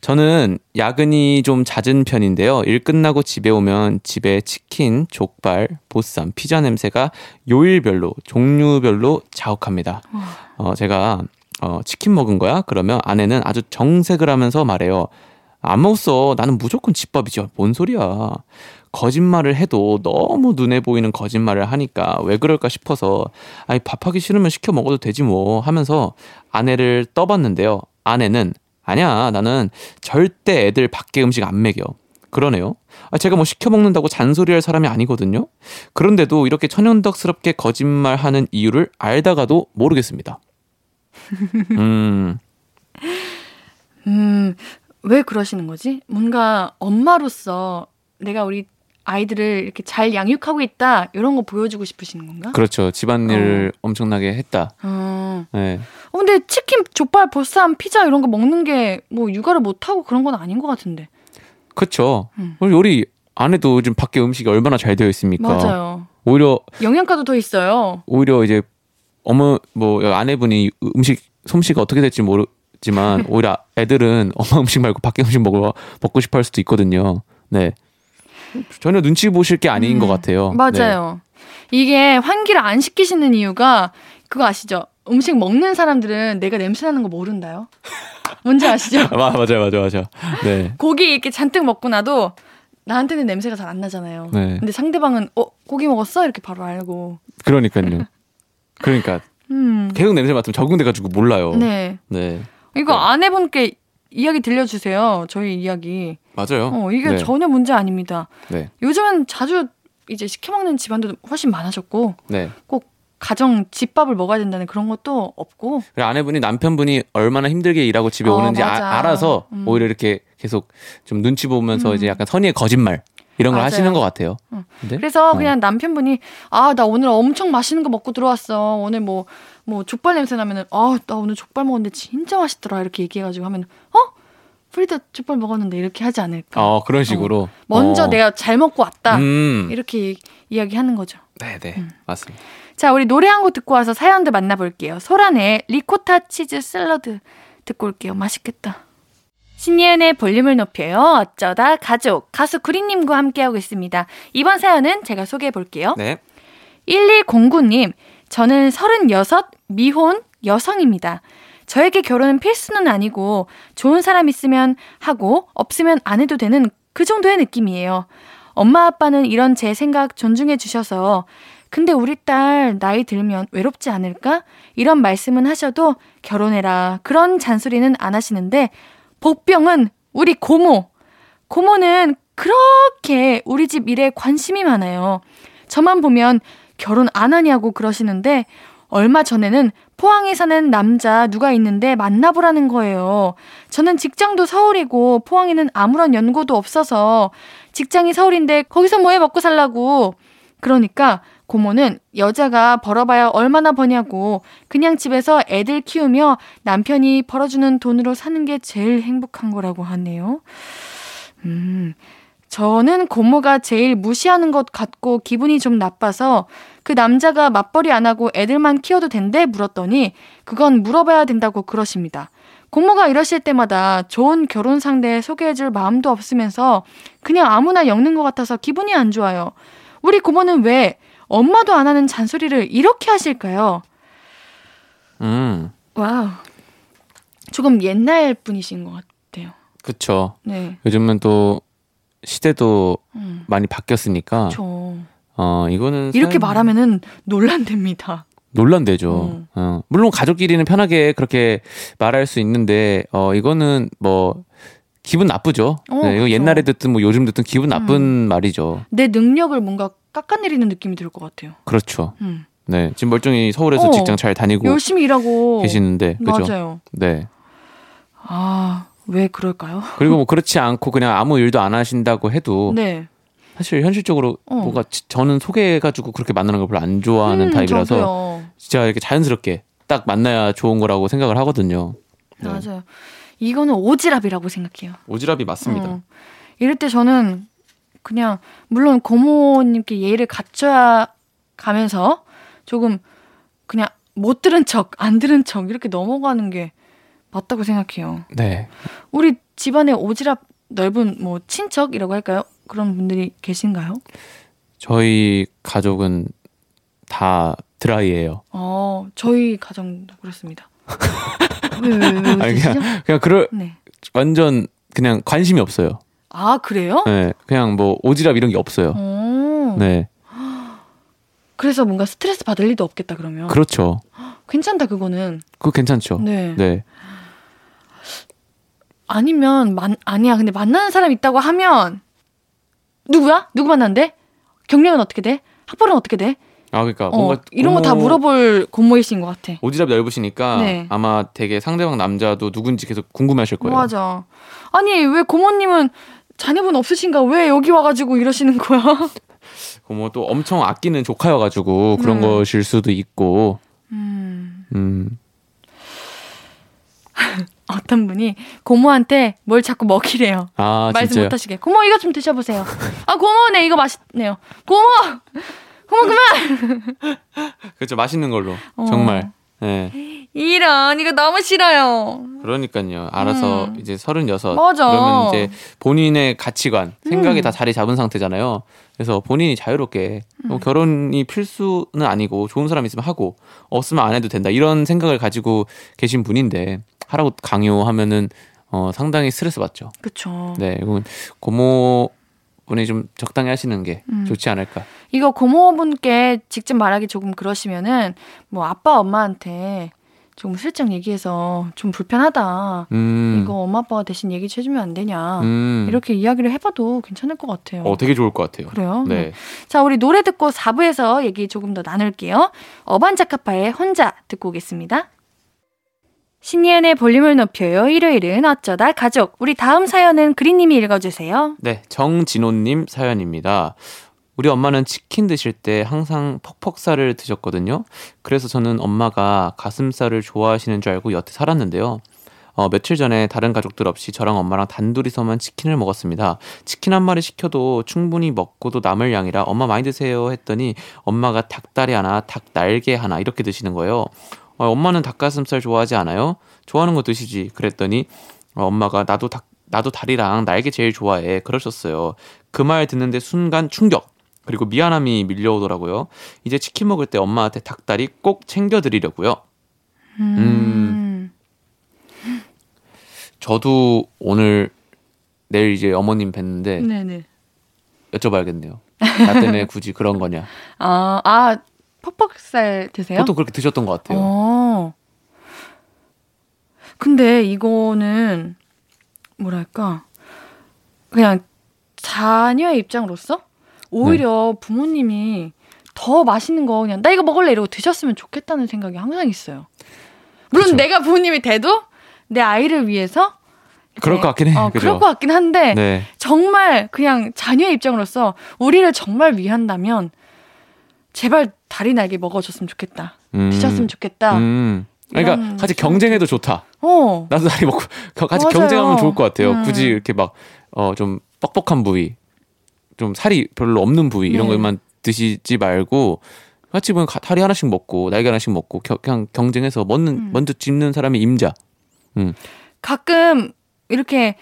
저는 야근이 좀 잦은 편인데요. 일 끝나고 집에 오면 집에 치킨, 족발, 보쌈, 피자 냄새가 요일별로, 종류별로 자욱합니다. 어, 제가 어, 치킨 먹은 거야? 그러면 아내는 아주 정색을 하면서 말해요. 안 먹었어. 나는 무조건 집밥이지. 뭔 소리야. 거짓말을 해도 너무 눈에 보이는 거짓말을 하니까 왜 그럴까 싶어서 아니 밥하기 싫으면 시켜 먹어도 되지 뭐 하면서 아내를 떠봤는데요. 아내는 아니야 나는 절대 애들 밖에 음식 안 먹여. 그러네요. 아, 제가 뭐 시켜 먹는다고 잔소리할 사람이 아니거든요. 그런데도 이렇게 천연덕스럽게 거짓말하는 이유를 알다가도 모르겠습니다. *laughs* 음, 음, 왜 그러시는 거지? 뭔가 엄마로서 내가 우리 아이들을 이렇게 잘 양육하고 있다 이런 거 보여주고 싶으시는 건가? 그렇죠. 집안일을 엄청나게 했다. 어. 네. 어, 근데 치킨, 족발, 보쌈, 피자 이런 거 먹는 게 뭐 육아를 못 하고 그런 건 아닌 것 같은데. 그렇죠. 음. 우리 요리 안 해도 요즘 밖에 음식이 얼마나 잘 되어 있습니까? 맞아요. 오히려 영양가도 더 있어요. 오히려 이제 어머 뭐 아내분이 음식 솜씨가 어떻게 될지 모르지만 *laughs* 오히려 애들은 엄마 음식 말고 밖에 음식 먹어 먹고 싶어 할 수도 있거든요. 네. 전혀 눈치 보실 게 아닌 음, 것 같아요. 네. 맞아요. 이게 환기를 안 시키시는 이유가 그거 아시죠? 음식 먹는 사람들은 내가 냄새 나는 거 모른다요. 뭔지 아시죠? 네. *laughs* 아, 맞아요, 맞아요, 맞아요. 네. 고기 이렇게 잔뜩 먹고 나도 나한테는 냄새가 잘 안 나잖아요. 네. 근데 상대방은 어 고기 먹었어 이렇게 바로 알고. 그러니까요. 그러니까 *laughs* 음. 계속 냄새 맡으면 적응돼가지고 몰라요. 네. 네. 이거 네. 아내분께 이야기 들려주세요. 저희 이야기. 맞아요. 어 이게 네. 전혀 문제 아닙니다. 네. 요즘은 자주 이제 시켜 먹는 집안도 훨씬 많아졌고 네. 꼭 가정 집밥을 먹어야 된다는 그런 것도 없고 아내분이 남편분이 얼마나 힘들게 일하고 집에 어, 오는지. 아, 알아서 음. 오히려 이렇게 계속 좀 눈치 보면서 음. 이제 약간 선의의 거짓말 이런 걸 맞아요. 하시는 것 같아요. 음. 근데 그래서 어. 그냥 남편분이 아 나 오늘 엄청 맛있는 거 먹고 들어왔어 오늘 뭐뭐 족발 냄새 나면은 아나 오늘 족발 먹었는데 진짜 맛있더라 이렇게 얘기해가지고 하면 어 프리다 족발 먹었는데 이렇게 하지 않을까 어 그런 식으로 먼저 어. 내가 잘 먹고 왔다 음. 이렇게 이야기하는 거죠. 네네 음. 맞습니다. 자 우리 노래 한 곡 듣고 와서 사연도 만나볼게요. 소란의 리코타 치즈 샐러드 듣고 올게요. 맛있겠다. 신예은의 볼륨을 높여요. 어쩌다 가족 가수 구리님과 함께하고 있습니다. 이번 사연은 제가 소개해 볼게요. 네. 1109님, 저는 36 미혼 여성입니다. 저에게 결혼은 필수는 아니고 좋은 사람 있으면 하고 없으면 안 해도 되는 그 정도의 느낌이에요. 엄마 아빠는 이런 제 생각 존중해 주셔서 근데 우리 딸 나이 들면 외롭지 않을까? 이런 말씀은 하셔도 결혼해라. 그런 잔소리는 안 하시는데 복병은 우리 고모. 고모는 그렇게 우리 집 일에 관심이 많아요. 저만 보면 결혼 안 하냐고 그러시는데 얼마 전에는 포항에 사는 남자 누가 있는데 만나보라는 거예요. 저는 직장도 서울이고 포항에는 아무런 연고도 없어서 직장이 서울인데 거기서 뭐 해 먹고 살라고. 그러니까 고모는 여자가 벌어봐야 얼마나 버냐고 그냥 집에서 애들 키우며 남편이 벌어주는 돈으로 사는 게 제일 행복한 거라고 하네요. 음, 저는 고모가 제일 무시하는 것 같고 기분이 좀 나빠서 그 남자가 맞벌이 안 하고 애들만 키워도 된대 물었더니 그건 물어봐야 된다고 그러십니다. 고모가 이러실 때마다 좋은 결혼 상대 소개해줄 마음도 없으면서 그냥 아무나 엮는 것 같아서 기분이 안 좋아요. 우리 고모는 왜 엄마도 안 하는 잔소리를 이렇게 하실까요? 음. wow. 조금 옛날 분이신 것 같아요. 그쵸. 네. 요즘은 또 시대도 음. 많이 바뀌었으니까 저어 이거는 이렇게 사연- 말하면은 논란됩니다. 논란되죠. 어. 어. 물론 가족끼리는 편하게 그렇게 말할 수 있는데 어 이거는 뭐 기분 나쁘죠. 어, 네, 이거 그쵸. 옛날에 듣든 뭐 요즘 듣든 기분 나쁜 음. 말이죠. 내 능력을 뭔가 깎아내리는 느낌이 들 것 같아요. 그렇죠. 음. 네, 지금 멀쩡히 서울에서 어. 직장 잘 다니고 열심히 일하고 계시는데 그죠? 맞아요. 네. 아, 왜 그럴까요? 그리고 뭐 그렇지 않고 그냥 아무 일도 안 하신다고 해도 *laughs* 네. 사실 현실적으로 어. 지- 저는 소개해가지고 그렇게 만나는 걸 별로 안 좋아하는 음, 타입이라서 저도요. 진짜 이렇게 자연스럽게 딱 만나야 좋은 거라고 생각을 하거든요. 네. 맞아요. 이거는 오지랖이라고 생각해요. 오지랖이 맞습니다. 어. 이럴 때 저는 그냥 물론 고모님께 예의를 갖춰야 가면서 조금 그냥 못 들은 척, 안 들은 척 이렇게 넘어가는 게 맞다고 생각해요. 네. 우리 집안에 오지랖 넓은 뭐 친척이라고 할까요? 그런 분들이 계신가요? 저희 가족은 다 드라이예요. 어, 저희 가정도 그렇습니다. 왜, 왜, 왜, 왜 아니, 웃으시죠? 그냥 그럴 네. 완전 그냥 관심이 없어요. 아, 그래요? 네. 그냥 뭐 오지랖 이런 게 없어요. 어. 네. 그래서 뭔가 스트레스 받을 일도 없겠다 그러면. 그렇죠. 괜찮다 그거는. 그거 괜찮죠. 네. 네. 아니면 만 아니야. 근데 만나는 사람 있다고 하면 누구야? 누구 만난대? 경력은 어떻게 돼? 학벌은 어떻게 돼? 아 그러니까 어, 뭔가 이런 거 다 물어볼 고모이신 것 같아. 오지랖 넓으시니까 네. 아마 되게 상대방 남자도 누군지 계속 궁금해하실 거예요. 맞아. 아니 왜 고모님은 자녀분 없으신가? 왜 여기 와가지고 이러시는 거야? *laughs* 고모 또 엄청 아끼는 조카여가지고 그런 네. 것일 수도 있고. 음, 음. *laughs* 어떤 분이 고모한테 뭘 자꾸 먹이래요. 아 말씀 진짜요. 못하시게. 고모 이거 좀 드셔보세요. 아 고모 네 이거 맛있네요. 고모 고모 그만. *laughs* 그렇죠. 맛있는 걸로 어. 정말. 네. 이런 이거 너무 싫어요. 그러니까요. 알아서 음. 이제 서른여섯. 그러면 이제 본인의 가치관, 생각이 음. 다 자리 잡은 상태잖아요. 그래서 본인이 자유롭게 뭐 음. 결혼이 필수는 아니고 좋은 사람 있으면 하고 없으면 안 해도 된다 이런 생각을 가지고 계신 분인데 하라고 강요하면은 어 상당히 스트레스 받죠. 그쵸. 네, 이건 고모 분이 좀 적당히 하시는 게 음. 좋지 않을까. 이거 고모분께 직접 말하기 조금 그러시면은 뭐 아빠 엄마한테 조금 슬쩍 얘기해서 좀 불편하다. 음. 이거 엄마 아빠가 대신 얘기 좀 해주면 안 되냐. 음. 이렇게 이야기를 해봐도 괜찮을 것 같아요. 어 되게 좋을 것 같아요. 그래요? 네. 자, 우리 노래 듣고 4부에서 얘기 조금 더 나눌게요. 어반자카파의 혼자 듣고 오겠습니다. 신예은의 볼륨을 높여요. 일요일은 어쩌다 가족. 우리 다음 사연은 그린님이 읽어주세요. 네, 정진호님 사연입니다. 우리 엄마는 치킨 드실 때 항상 퍽퍽살을 드셨거든요. 그래서 저는 엄마가 가슴살을 좋아하시는 줄 알고 여태 살았는데요. 어, 며칠 전에 다른 가족들 없이 저랑 엄마랑 단둘이서만 치킨을 먹었습니다. 치킨 한 마리 시켜도 충분히 먹고도 남을 양이라 엄마 많이 드세요 했더니 엄마가 닭다리 하나, 닭 날개 하나 이렇게 드시는 거예요. 어, 엄마는 닭가슴살 좋아하지 않아요? 좋아하는 거 드시지. 그랬더니 어, 엄마가 나도 닭 나도 다리랑 날개 제일 좋아해. 그러셨어요. 그 말 듣는데 순간 충격. 그리고 미안함이 밀려오더라고요. 이제 치킨 먹을 때 엄마한테 닭다리 꼭 챙겨드리려고요. 음. 저도 오늘 내일 이제 어머님 뵀는데 네네. 여쭤봐야겠네요. 나 때문에 *laughs* 굳이 그런 거냐. 아, 아, 퍽퍽살 드세요? 보통 그렇게 드셨던 것 같아요. 어. 근데 이거는 뭐랄까 그냥 자녀의 입장으로서 오히려 부모님이 더 맛있는 거 그냥 나 이거 먹을래 이러고 드셨으면 좋겠다는 생각이 항상 있어요. 물론 그쵸. 내가 부모님이 돼도 내 아이를 위해서 그럴 네. 것 같긴 해. 어, 그죠? 그럴 것 같긴 한데 네. 정말 그냥 자녀의 입장으로서 우리를 정말 위한다면 제발 다리 날개 먹어줬으면 좋겠다. 음. 드셨으면 좋겠다. 음. 그러니까 같이 경쟁해도 좋다. 어. 나도 다리 먹고 *laughs* 같이 맞아요. 경쟁하면 좋을 것 같아요. 음. 굳이 이렇게 막 어 좀 뻑뻑한 부위, 좀 살이 별로 없는 부위 이런 네. 것만 드시지 말고 같이 보면 가- 다리 하나씩 먹고 날개 하나씩 먹고 겨- 그냥 경쟁해서 먹는 음. 먼저 찝는 사람이 임자. 가끔 이렇게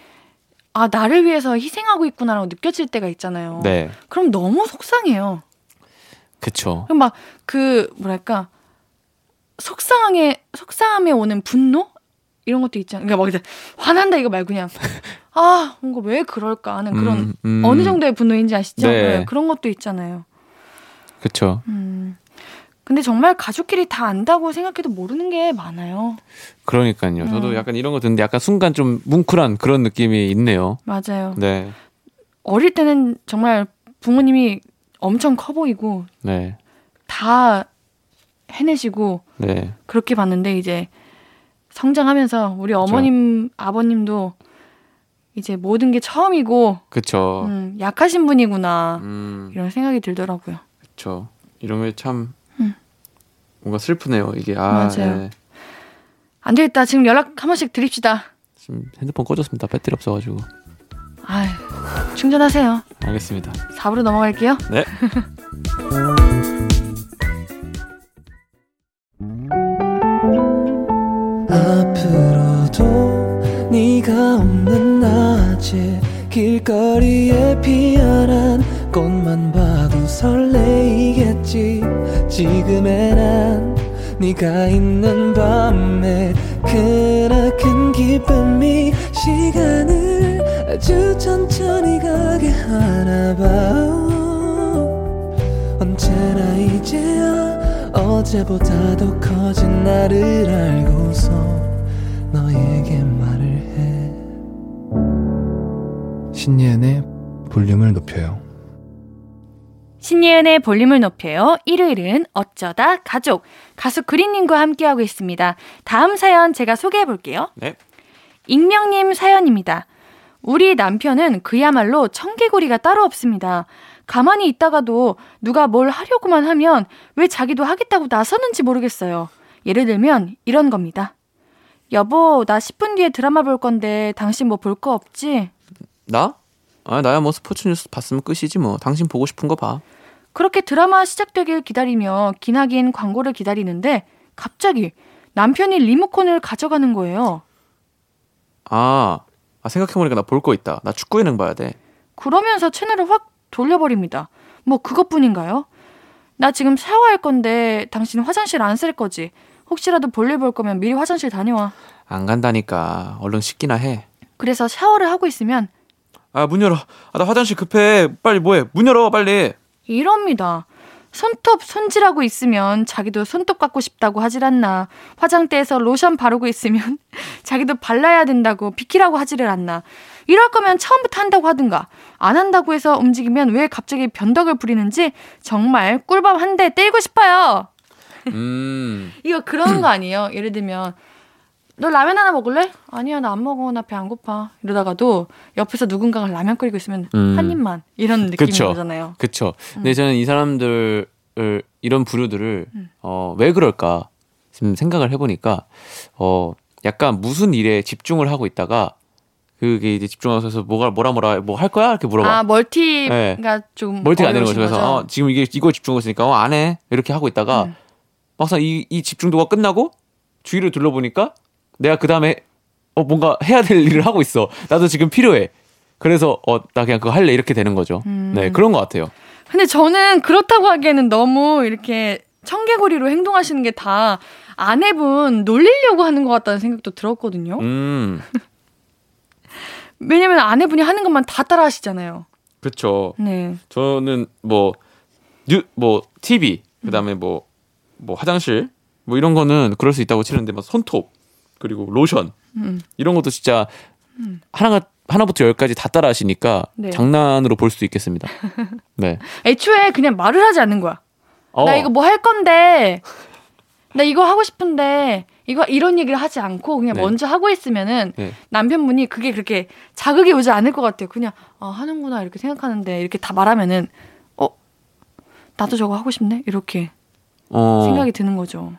아 나를 위해서 희생하고 있구나라고 느껴질 때가 있잖아요. 네, 그럼 너무 속상해요. 그쵸. 그럼 막 그 뭐랄까 속상함에 속상함에 오는 분노 이런 것도 있잖아요. 그러니까 막 이제 화난다 이거 말고 그냥 *laughs* 아 뭔가 왜 그럴까 하는 그런 음, 음. 어느 정도의 분노인지 아시죠? 네. 네, 그런 것도 있잖아요. 그쵸. 음. 근데 정말 가족끼리 다 안다고 생각해도 모르는 게 많아요. 그러니까요. 저도 음. 약간 이런 거 듣는데 약간 순간 좀 뭉클한 그런 느낌이 있네요. 맞아요. 네, 어릴 때는 정말 부모님이 엄청 커 보이고 네, 다 해내시고 네. 그렇게 봤는데 이제 성장하면서 우리 어머님 아버님도 이제 모든 게 처음이고 그쵸. 음, 약하신 분이구나 음, 이런 생각이 들더라고요. 그쵸. 이런 게참 음. 뭔가 슬프네요. 이게 아, 맞아요. 네. 안 되겠다. 지금 연락 한 번씩 드립시다. 지금 핸드폰 꺼졌습니다. 배터리 없어가지고. 아유, 충전하세요. 알겠습니다. 4부로 넘어갈게요. 네. *laughs* 앞으로도 네가 없는 낮에 길거리에 피어난 꽃만 봐도 설레이겠지 지금의 난 네가 있는 밤에 크나큰 기쁨이 시간을 아주 천천히 가게 하나 봐 언제나 이제야 어제보다 더 커진 나를 알고서 너에게 말을 해 신예은의 볼륨을 높여요. 신예은의 볼륨을 높여요. 일요일은 어쩌다 가족 가수 그린님과 함께하고 있습니다. 다음 사연 제가 소개해 볼게요. 네. 익명님 사연입니다. 우리 남편은 그야말로 청개구리가 따로 없습니다. 가만히 있다가도 누가 뭘 하려고만 하면 왜 자기도 하겠다고 나서는지 모르겠어요. 예를 들면 이런 겁니다. 여보, 나 10분 뒤에 드라마 볼 건데 당신 뭐 볼 거 없지? 나? 아, 나야 뭐 스포츠 뉴스 봤으면 끝이지 뭐. 당신 보고 싶은 거 봐. 그렇게 드라마 시작되길 기다리며 기나긴 광고를 기다리는데 갑자기 남편이 리모컨을 가져가는 거예요. 아, 아 생각해보니까 나 볼 거 있다. 나 축구 예능 봐야 돼. 그러면서 채널을 확 돌려버립니다. 뭐 그것뿐인가요? 나 지금 샤워할 건데 당신 화장실 안 쓸 거지? 혹시라도 볼일 볼 거면 미리 화장실 다녀와. 안 간다니까. 얼른 씻기나 해. 그래서 샤워를 하고 있으면 아, 문 열어. 아, 나 화장실 급해. 빨리 뭐해. 문 열어, 빨리. 이럽니다. 손톱 손질하고 있으면 자기도 손톱 갖고 싶다고 하질 않나. 화장대에서 로션 바르고 있으면 *laughs* 자기도 발라야 된다고 비키라고 하지를 않나. 이럴 거면 처음부터 한다고 하든가. 안 한다고 해서 움직이면 왜 갑자기 변덕을 부리는지 정말 꿀밤 한 대 때리고 싶어요. 음. *laughs* 이거 그런 거 아니에요? 예를 들면 너 라면 하나 먹을래? 아니야 나 안 먹어 나 배 안 고파 이러다가도 옆에서 누군가가 라면 끓이고 있으면 음. 한 입만 이런 느낌인 그쵸. 거잖아요. 그쵸. 근데 저는 이 사람들을, 이런 부류들을, 어, 왜 그럴까? 지금 생각을 해보니까, 어, 약간 무슨 일에 집중을 하고 있다가, 그게 이제 집중하셔서 뭐가, 뭐라 뭐라, 뭐 할 거야? 이렇게 물어봐. 아 멀티가 네. 좀 멀티가 안 되는 거죠. 그래서, 어, 지금 이게, 이거 집중하고 있으니까, 어, 안 해. 이렇게 하고 있다가, 음. 막상 이, 이 집중도가 끝나고, 주위를 둘러보니까, 내가 그 다음에, 어 뭔가 해야 될 일을 하고 있어. 나도 지금 필요해. 그래서 어 나 그냥 그거 할래 이렇게 되는 거죠. 음. 네 그런 것 같아요. 근데 저는 그렇다고 하기에는 너무 이렇게 청개구리로 행동하시는 게 다 아내분 놀리려고 하는 것 같다는 생각도 들었거든요. 음 *laughs* 왜냐면 아내분이 하는 것만 다 따라 하시잖아요. 그렇죠. 네. 저는 뭐, 뉴, 뭐, TV, 그 다음에 뭐, 뭐, 화장실, 뭐 이런 거는 그럴 수 있다고 치는데, 막 손톱, 그리고 로션, 음. 이런 것도 진짜 하나가, 하나부터 열까지 다 따라 하시니까 네. 장난으로 볼 수도 있겠습니다. *laughs* 네. 애초에 그냥 말을 하지 않는 거야. 어, 나 이거 뭐 할 건데, 나 이거 하고 싶은데, 이거 이런 얘기를 하지 않고 그냥 네. 먼저 하고 있으면은 네. 남편분이 그게 그렇게 자극이 오지 않을 것 같아요. 그냥 아 하는구나 이렇게 생각하는데 이렇게 다 말하면은 어 나도 저거 하고 싶네 이렇게 어, 생각이 드는 거죠.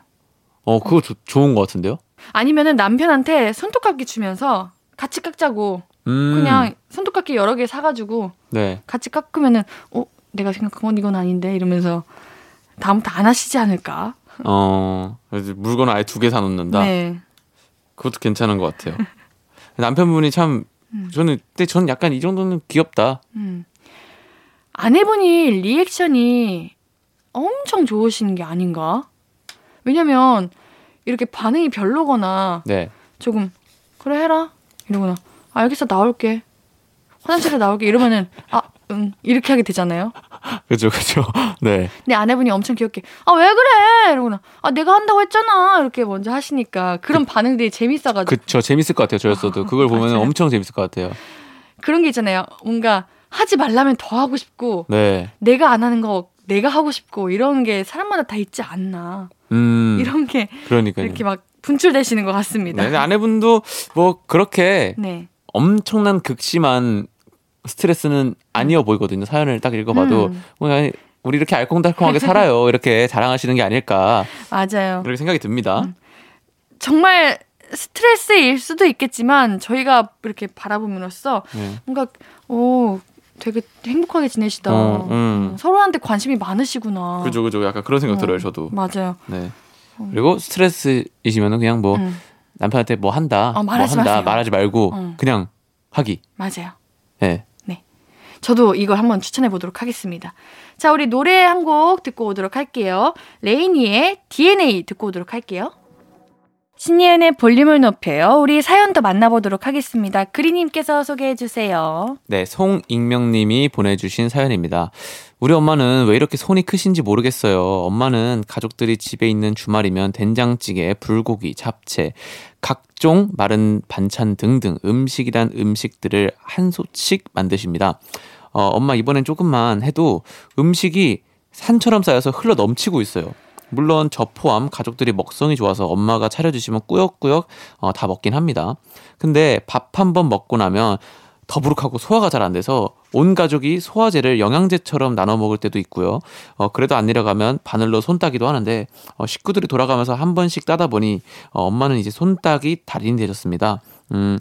어, 그거 조- 좋은 것 같은데요? 아니면은 남편한테 손톱깎이 주면서 같이 깎자고 음, 그냥 손톱깎이 여러 개 사가지고 네. 같이 깎으면은 어 내가 생각한 건 이건 아닌데 이러면서 다음부터 안 하시지 않을까? 어, 그래서 물건 아예 두 개 사놓는다? 네. 그것도 괜찮은 것 같아요. *laughs* 남편분이 참, 저는, 근데 저는 약간 이 정도는 귀엽다. 음. 아내분이 리액션이 엄청 좋으신 게 아닌가? 왜냐면 이렇게 반응이 별로거나 네. 조금 그래 해라 이러거나 아, 알겠어 나올게 화장실에 나올게 이러면은 아응 이렇게 하게 되잖아요. 그죠, 그죠. *laughs* 네. 근데 아내분이 엄청 귀엽게 아 왜 그래 이러거나 아 내가 한다고 했잖아 이렇게 먼저 하시니까 그런 반응들이 재밌어가지고 그쵸 재밌을 것 같아요 저였어도 그걸 보면 맞아요. 엄청 재밌을 것 같아요 그런 게 있잖아요. 뭔가 하지 말라면 더 하고 싶고 네 내가 안 하는 거 내가 하고 싶고 이런 게 사람마다 다 있지 않나 음, 이런 게 그러니까요 이렇게 막 분출되시는 것 네, 같습니다. 근데 아내분도 뭐 그렇게 네. 엄청난 극심한 스트레스는 아니어 보이거든요 사연을 딱 읽어봐도 음. 뭐 아니, 우리 이렇게 알콩달콩하게 살아요 *laughs* 이렇게 자랑하시는 게 아닐까 맞아요. 그렇게 생각이 듭니다 음. 정말 스트레스일 수도 있겠지만 저희가 이렇게 바라보면서 네. 뭔가 오 되게 행복하게 지내시다. 어, 음. 서로한테 관심이 많으시구나. 그죠 그죠 약간 그런 생각 어. 들어요 저도 맞아요. 네 그리고 스트레스이시면은 그냥 뭐 음, 남편한테 뭐 한다 어, 말하지 뭐 한다 마세요. 말하지 말고 어. 그냥 하기 맞아요. 네. 저도 이걸 한번 추천해 보도록 하겠습니다. 자, 우리 노래 한 곡 듣고 오도록 할게요. 레이니의 DNA 듣고 오도록 할게요. 신예은의 볼륨을 높여요. 우리 사연도 만나보도록 하겠습니다. 그리님께서 소개해 주세요. 네, 송익명님이 보내주신 사연입니다. 우리 엄마는 왜 이렇게 손이 크신지 모르겠어요. 엄마는 가족들이 집에 있는 주말이면 된장찌개, 불고기, 잡채, 각종 마른 반찬 등등 음식이란 음식들을 한 솥씩 만드십니다. 어, 엄마 이번엔 조금만 해도 음식이 산처럼 쌓여서 흘러 넘치고 있어요. 물론 저 포함 가족들이 먹성이 좋아서 엄마가 차려주시면 꾸역꾸역 어, 다 먹긴 합니다. 근데 밥 한 번 먹고 나면 더부룩하고 소화가 잘 안 돼서 온 가족이 소화제를 영양제처럼 나눠 먹을 때도 있고요. 어, 그래도 안 내려가면 바늘로 손 따기도 하는데 어, 식구들이 돌아가면서 한 번씩 따다 보니 어, 엄마는 이제 손 따기 달인이 되셨습니다. 음,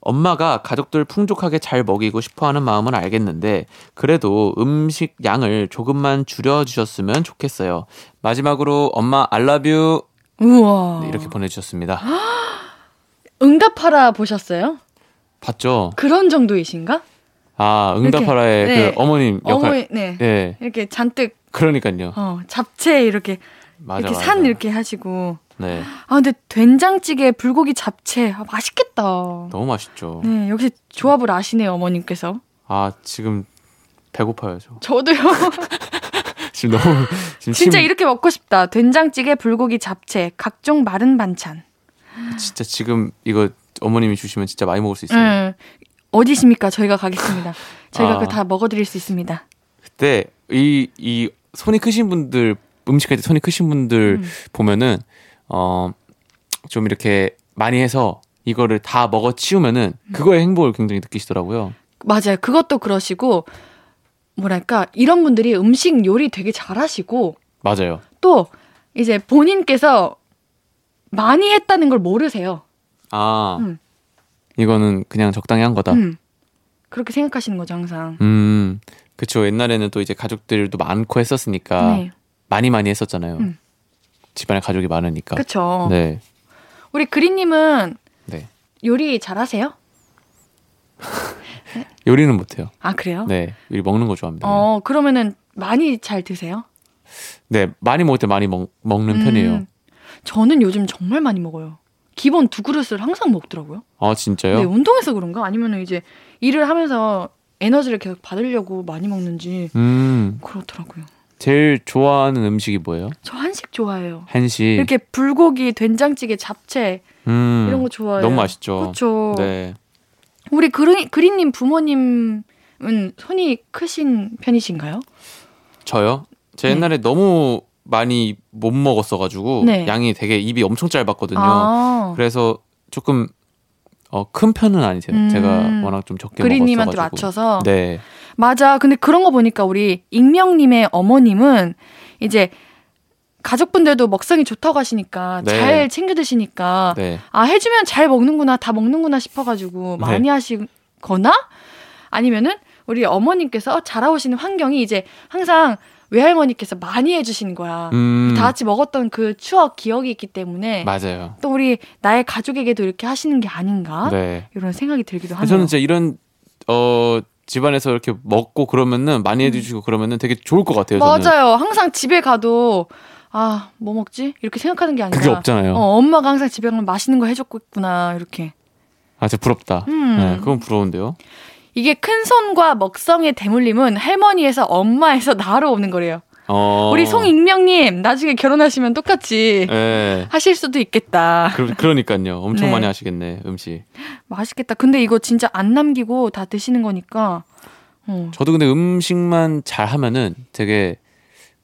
엄마가 가족들 풍족하게 잘 먹이고 싶어 하는 마음은 알겠는데, 그래도 음식 양을 조금만 줄여주셨으면 좋겠어요. 마지막으로 엄마, I love you. 우와. 네, 이렇게 보내주셨습니다. *gasps* 응답하라 보셨어요? 봤죠? 그런 정도이신가? 아, 응답하라의 이렇게, 네. 그 어머님 역할. 어머니, 네. 네, 이렇게 잔뜩 그러니까요. 어, 잡채 이렇게 맞아, 이렇게 맞아. 산 이렇게 하시고. 네, 아 근데 된장찌개, 불고기 잡채 아, 맛있겠다. 너무 맛있죠. 네, 역시 조합을 아시네요, 어머님께서. 아, 지금 배고파요, 저. 저도요. *laughs* 지금 너무, 지금 진짜 침- 이렇게 먹고 싶다. 된장찌개, 불고기, 잡채, 각종 마른 반찬. 진짜 지금 이거 어머님이 주시면 진짜 많이 먹을 수 있어요. 응. 어디십니까? 저희가 가겠습니다. 저희가 아. 그거 다 먹어드릴 수 있습니다. 그때 이, 이 손이 크신 분들, 음식할 때 손이 크신 분들 음. 보면은, 어, 좀 이렇게 많이 해서 이거를 다 먹어 치우면은 음. 그거의 행복을 굉장히 느끼시더라고요. 맞아요. 그것도 그러시고 뭐랄까 이런 분들이 음식 요리 되게 잘하시고 맞아요. 또 이제 본인께서 많이 했다는 걸 모르세요. 아, 음. 이거는 그냥 적당히 한 거다. 음. 그렇게 생각하시는 거죠 항상. 음, 그쵸. 옛날에는 또 이제 가족들도 많고 했었으니까 네, 많이 많이 했었잖아요. 음. 집안에 가족이 많으니까. 그렇죠. 네, 우리 그린님은 네. 요리 잘하세요? *laughs* 요리는 못해요. 아 그래요? 네, 요리 먹는 거 좋아합니다. 어 그러면은 많이 잘 드세요? 네, 많이 먹을 때 많이 먹, 먹는 음, 편이에요. 저는 요즘 정말 많이 먹어요. 기본 두 그릇을 항상 먹더라고요. 아 진짜요? 네, 운동해서 그런가? 아니면 이제 일을 하면서 에너지를 계속 받으려고 많이 먹는지 음, 그렇더라고요. 제일 좋아하는 음식이 뭐예요? 저 한식 좋아해요. 한식. 이렇게 불고기, 된장찌개, 잡채 음, 이런 거 좋아해요. 너무 맛있죠. 그렇죠. 네. 우리 그린, 그린님 부모님은 손이 크신 편이신가요? 저요? 제 네. 옛날에 너무 많이 못 먹었어가지고 네. 양이 되게 입이 엄청 짧았거든요. 아, 그래서 조금 어, 큰 편은 아니세요. 음. 제가 워낙 좀 적게 그린님한테 먹었어가지고. 맞춰서. 네. 맞아. 근데 그런 거 보니까 우리 익명님의 어머님은 이제 가족분들도 먹성이 좋다고 하시니까 네. 잘 챙겨 드시니까 네. 아 해주면 잘 먹는구나 다 먹는구나 싶어가지고 네. 많이 하시거나 아니면은 우리 어머님께서 자라오시는 환경이 이제 항상 외할머니께서 많이 해주시는 거야. 음. 다 같이 먹었던 그 추억 기억이 있기 때문에 맞아요. 또 우리 나의 가족에게도 이렇게 하시는 게 아닌가 네. 이런 생각이 들기도 하네요. 저는 진짜 이런 어 집안에서 이렇게 먹고 그러면은 많이 해주시고 그러면은 되게 좋을 것 같아요. 저는. 음. 맞아요. 항상 집에 가도 아 뭐 먹지 이렇게 생각하는 게 아니라 그게 없잖아요. 어, 엄마가 항상 집에 가면 맛있는 거 해줬구나 이렇게. 아, 진짜 부럽다. 음. 네, 그건 부러운데요. 이게 큰 손과 먹성의 대물림은 할머니에서 엄마에서 *laughs* 나로 오는 거래요. 어. 우리 송익명님 나중에 결혼하시면 똑같이 네. 하실 수도 있겠다. 그, 그러니까요. 엄청 네. 많이 하시겠네, 음식. 맛있겠다. 근데 이거 진짜 안 남기고 다 드시는 거니까. 어. 저도 근데 음식만 잘 하면은 되게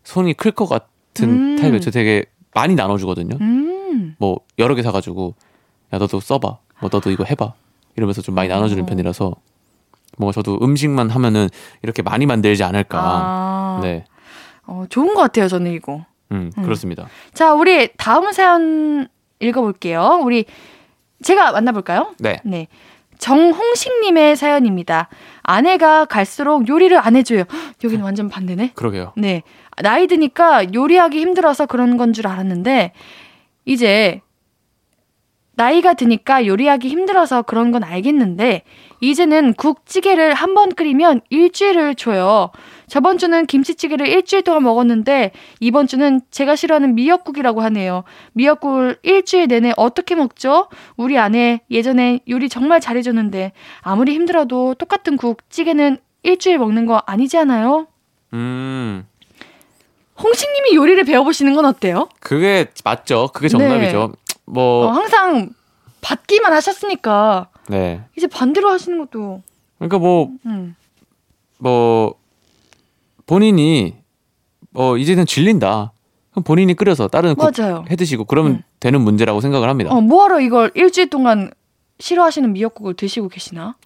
손이 클 것 같은 음. 타입이에요. 저 되게 많이 나눠주거든요. 음. 뭐 여러 개 사가지고 야 너도 써봐. 뭐 너도 이거 해봐. 이러면서 좀 많이 나눠주는 어. 편이라서 뭔가 저도 음식만 하면은 이렇게 많이 만들지 않을까. 아. 네, 어, 좋은 것 같아요. 저는 이거. 음, 음. 그렇습니다. 자, 우리 다음 사연 읽어볼게요. 우리 제가 만나볼까요? 네, 네. 정홍식님의 사연입니다. 아내가 갈수록 요리를 안 해줘요. 헉, *gasps* 여기는 완전 반대네. 그러게요. 네. 나이 드니까 요리하기 힘들어서 그런 건 줄 알았는데, 이제, 나이가 드니까 요리하기 힘들어서 그런 건 알겠는데, 이제는 국찌개를 한 번 끓이면 일주일을 줘요. 저번 주는 김치찌개를 일주일 동안 먹었는데, 이번 주는 제가 싫어하는 미역국이라고 하네요. 미역국을 일주일 내내 어떻게 먹죠? 우리 아내 예전에 요리 정말 잘해줬는데, 아무리 힘들어도 똑같은 국 찌개는 일주일 먹는 거 아니지 않아요? 음, 홍식님이 요리를 배워보시는 건 어때요? 그게 맞죠. 그게 정답이죠. 뭐, 어, 항상 받기만 하셨으니까 네. 이제 반대로 하시는 것도 그러니까 뭐, 음. 뭐 본인이 어 이제는 질린다. 그럼 본인이 끓여서 다른 국 맞아요. 해 드시고 그러면 음. 되는 문제라고 생각을 합니다. 어, 뭐하러 이걸 일주일 동안 싫어하시는 미역국을 드시고 계시나?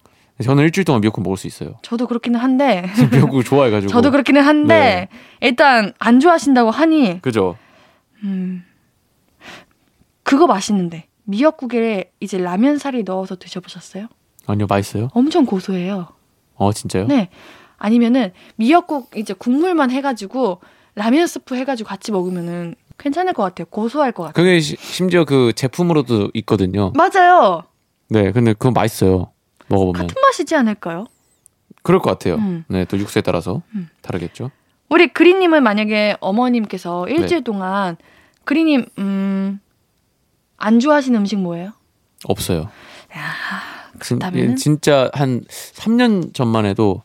저는 일주일 동안 미역국 먹을 수 있어요. 저도 그렇기는 한데 미역국을 좋아해가지고. *laughs* 저도 그렇기는 한데 일단 안 좋아하신다고 하니 그죠. 음. 그거 맛있는데 미역국에 이제 라면 사리 넣어서 드셔보셨어요? 아니요 맛있어요. 엄청 고소해요. 어 진짜요? 네. 아니면은 미역국 이제 국물만 해가지고 라면 스프 해가지고 같이 먹으면은 괜찮을 것 같아요. 고소할 것 같아요. 그게 시- 심지어 그 제품으로도 있거든요. 맞아요. 네, 근데 그건 맛있어요. 먹어보면 같은 맛이지 않을까요? 그럴 것 같아요. 음. 네, 또 육수에 따라서 음. 다르겠죠. 우리 그리님은 만약에 어머님께서 네. 일주일 동안 그리님 음 안 좋아하시는 음식 뭐예요? 없어요. 진, 그렇다면은? 예, 진짜 한 3년 전만 해도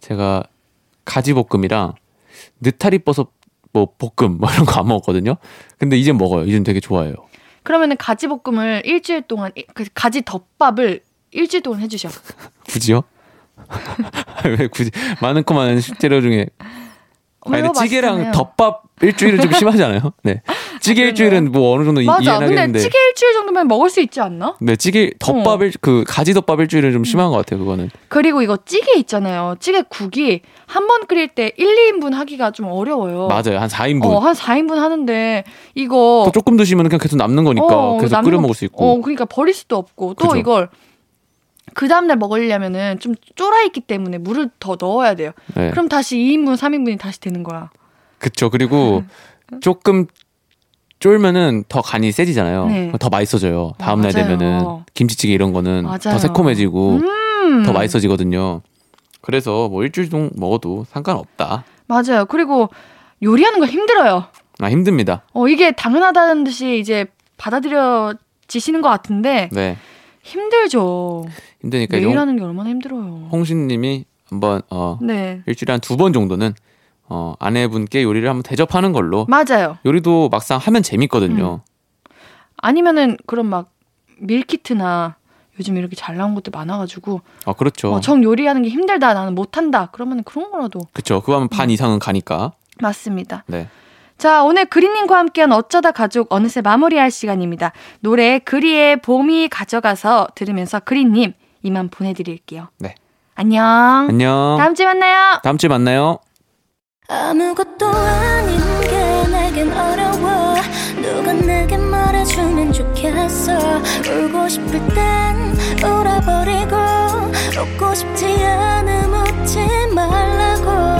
제가 가지볶음이랑 느타리 버섯 뭐 볶음 뭐 이런 거 안 먹었거든요. 근데 이젠 먹어요. 이젠 되게 좋아해요. 그러면은 가지 볶음을 일주일 동안 이- 그 가지 덮밥을 일주일 동안 해주셔. *laughs* 굳이요? *laughs* 왜 굳이 많은 거 많은 식재료 중에 아니 근데 찌개랑. 덮밥 일주일은 좀 심하지 않아요? *laughs* 네. 찌개. 일주일은 뭐 어느 정도 이- 맞아. 이해는 근데 하겠는데. 찌개 일주일 정도면 먹을 수 있지 않나? 네, 찌개 덮밥 일, 그 가지 덮밥 일주일은 좀 심한 것 같아요. 그거는. 그리고 이거 찌개 있잖아요. 찌개 국이 한 번 끓일 때 1, 2인분 하기가 좀 어려워요. 맞아요. 한 4인분. 어, 한 4인분 하는데 이거 또 조금 드시면 그냥 계속 남는 거니까 어, 계속 남는 끓여 거- 먹을 수 있고. 어, 그러니까 버릴 수도 없고 또 그죠. 이걸 그 다음날 먹으려면은 좀 쫄아 있기 때문에 물을 더 넣어야 돼요. 네. 그럼 다시 2인분, 3인분이 다시 되는 거야. 그쵸. 그리고 *laughs* 조금 쫄면은 더 간이 세지잖아요. 네. 더 맛있어져요. 다음 날 맞아요. 되면은 김치찌개 이런 거는 맞아요. 더 새콤해지고 음. 더 맛있어지거든요. 그래서 뭐 일주일 정도 먹어도 상관없다. 맞아요. 그리고 요리하는 거 힘들어요. 아 힘듭니다. 어, 이게 당연하다는 듯이 이제 받아들여지시는 것 같은데 네 힘들죠. 힘드니까 매일 하는 게 얼마나 힘들어요. 홍신님이 한번 어 네. 일주일에 한 두 번 정도는 어 아내분께 요리를 한번 대접하는 걸로 맞아요. 요리도 막상 하면 재밌거든요. 아니면은 그런 막 밀키트나 요즘 이렇게 잘 나온 것들 많아가지고 아 그렇죠. 어, 정 요리하는 게 힘들다 나는 못한다 그러면 그런 거라도 그렇죠. 그거 하면 반 음. 이상은 가니까. 맞습니다. 네. 자 오늘 그리님과 함께한 어쩌다 가족 어느새 마무리할 시간입니다. 노래 그리의 봄이 가져가서 들으면서 그리님 이만 보내드릴게요. 네. 안녕. 안녕. 다음 주에 만나요. 다음 주에 만나요. 아무것도 아닌 게 내겐 어려워 누가 내게 말해주면 좋겠어 울고 싶을 땐 울어버리고 웃고 싶지 않음 웃지 말라고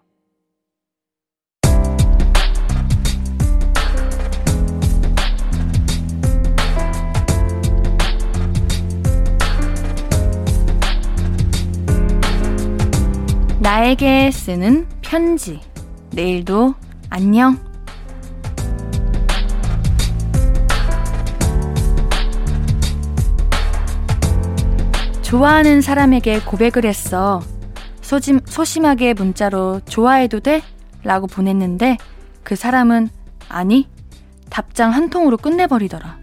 나에게 쓰는 편지. 내일도 안녕. 좋아하는 사람에게 고백을 했어. 소심, 소심하게 문자로 좋아해도 돼? 라고 보냈는데 그 사람은 아니, 답장 한 통으로 끝내버리더라.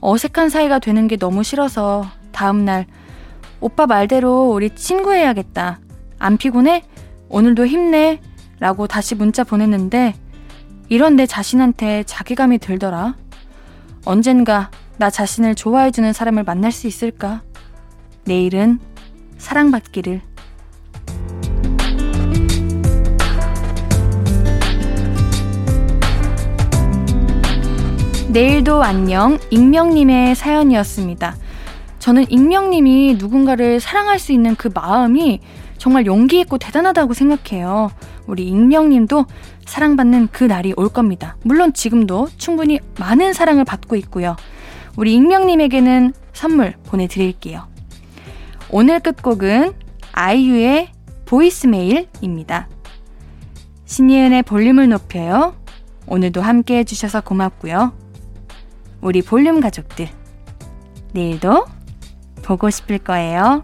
어색한 사이가 되는 게 너무 싫어서 다음날 오빠 말대로 우리 친구해야겠다. 안 피곤해? 오늘도 힘내. 라고 다시 문자 보냈는데 이런 내 자신한테 자괴감이 들더라. 언젠가 나 자신을 좋아해주는 사람을 만날 수 있을까? 내일은 사랑받기를. 내일도 안녕 익명님의 사연이었습니다. 저는 익명님이 누군가를 사랑할 수 있는 그 마음이 정말 용기 있고 대단하다고 생각해요. 우리 익명님도 사랑받는 그 날이 올 겁니다. 물론 지금도 충분히 많은 사랑을 받고 있고요. 우리 익명님에게는 선물 보내드릴게요. 오늘 끝곡은 아이유의 보이스메일입니다. 신예은의 볼륨을 높여요. 오늘도 함께 해주셔서 고맙고요. 우리 볼륨 가족들. 내일도 보고 싶을 거예요.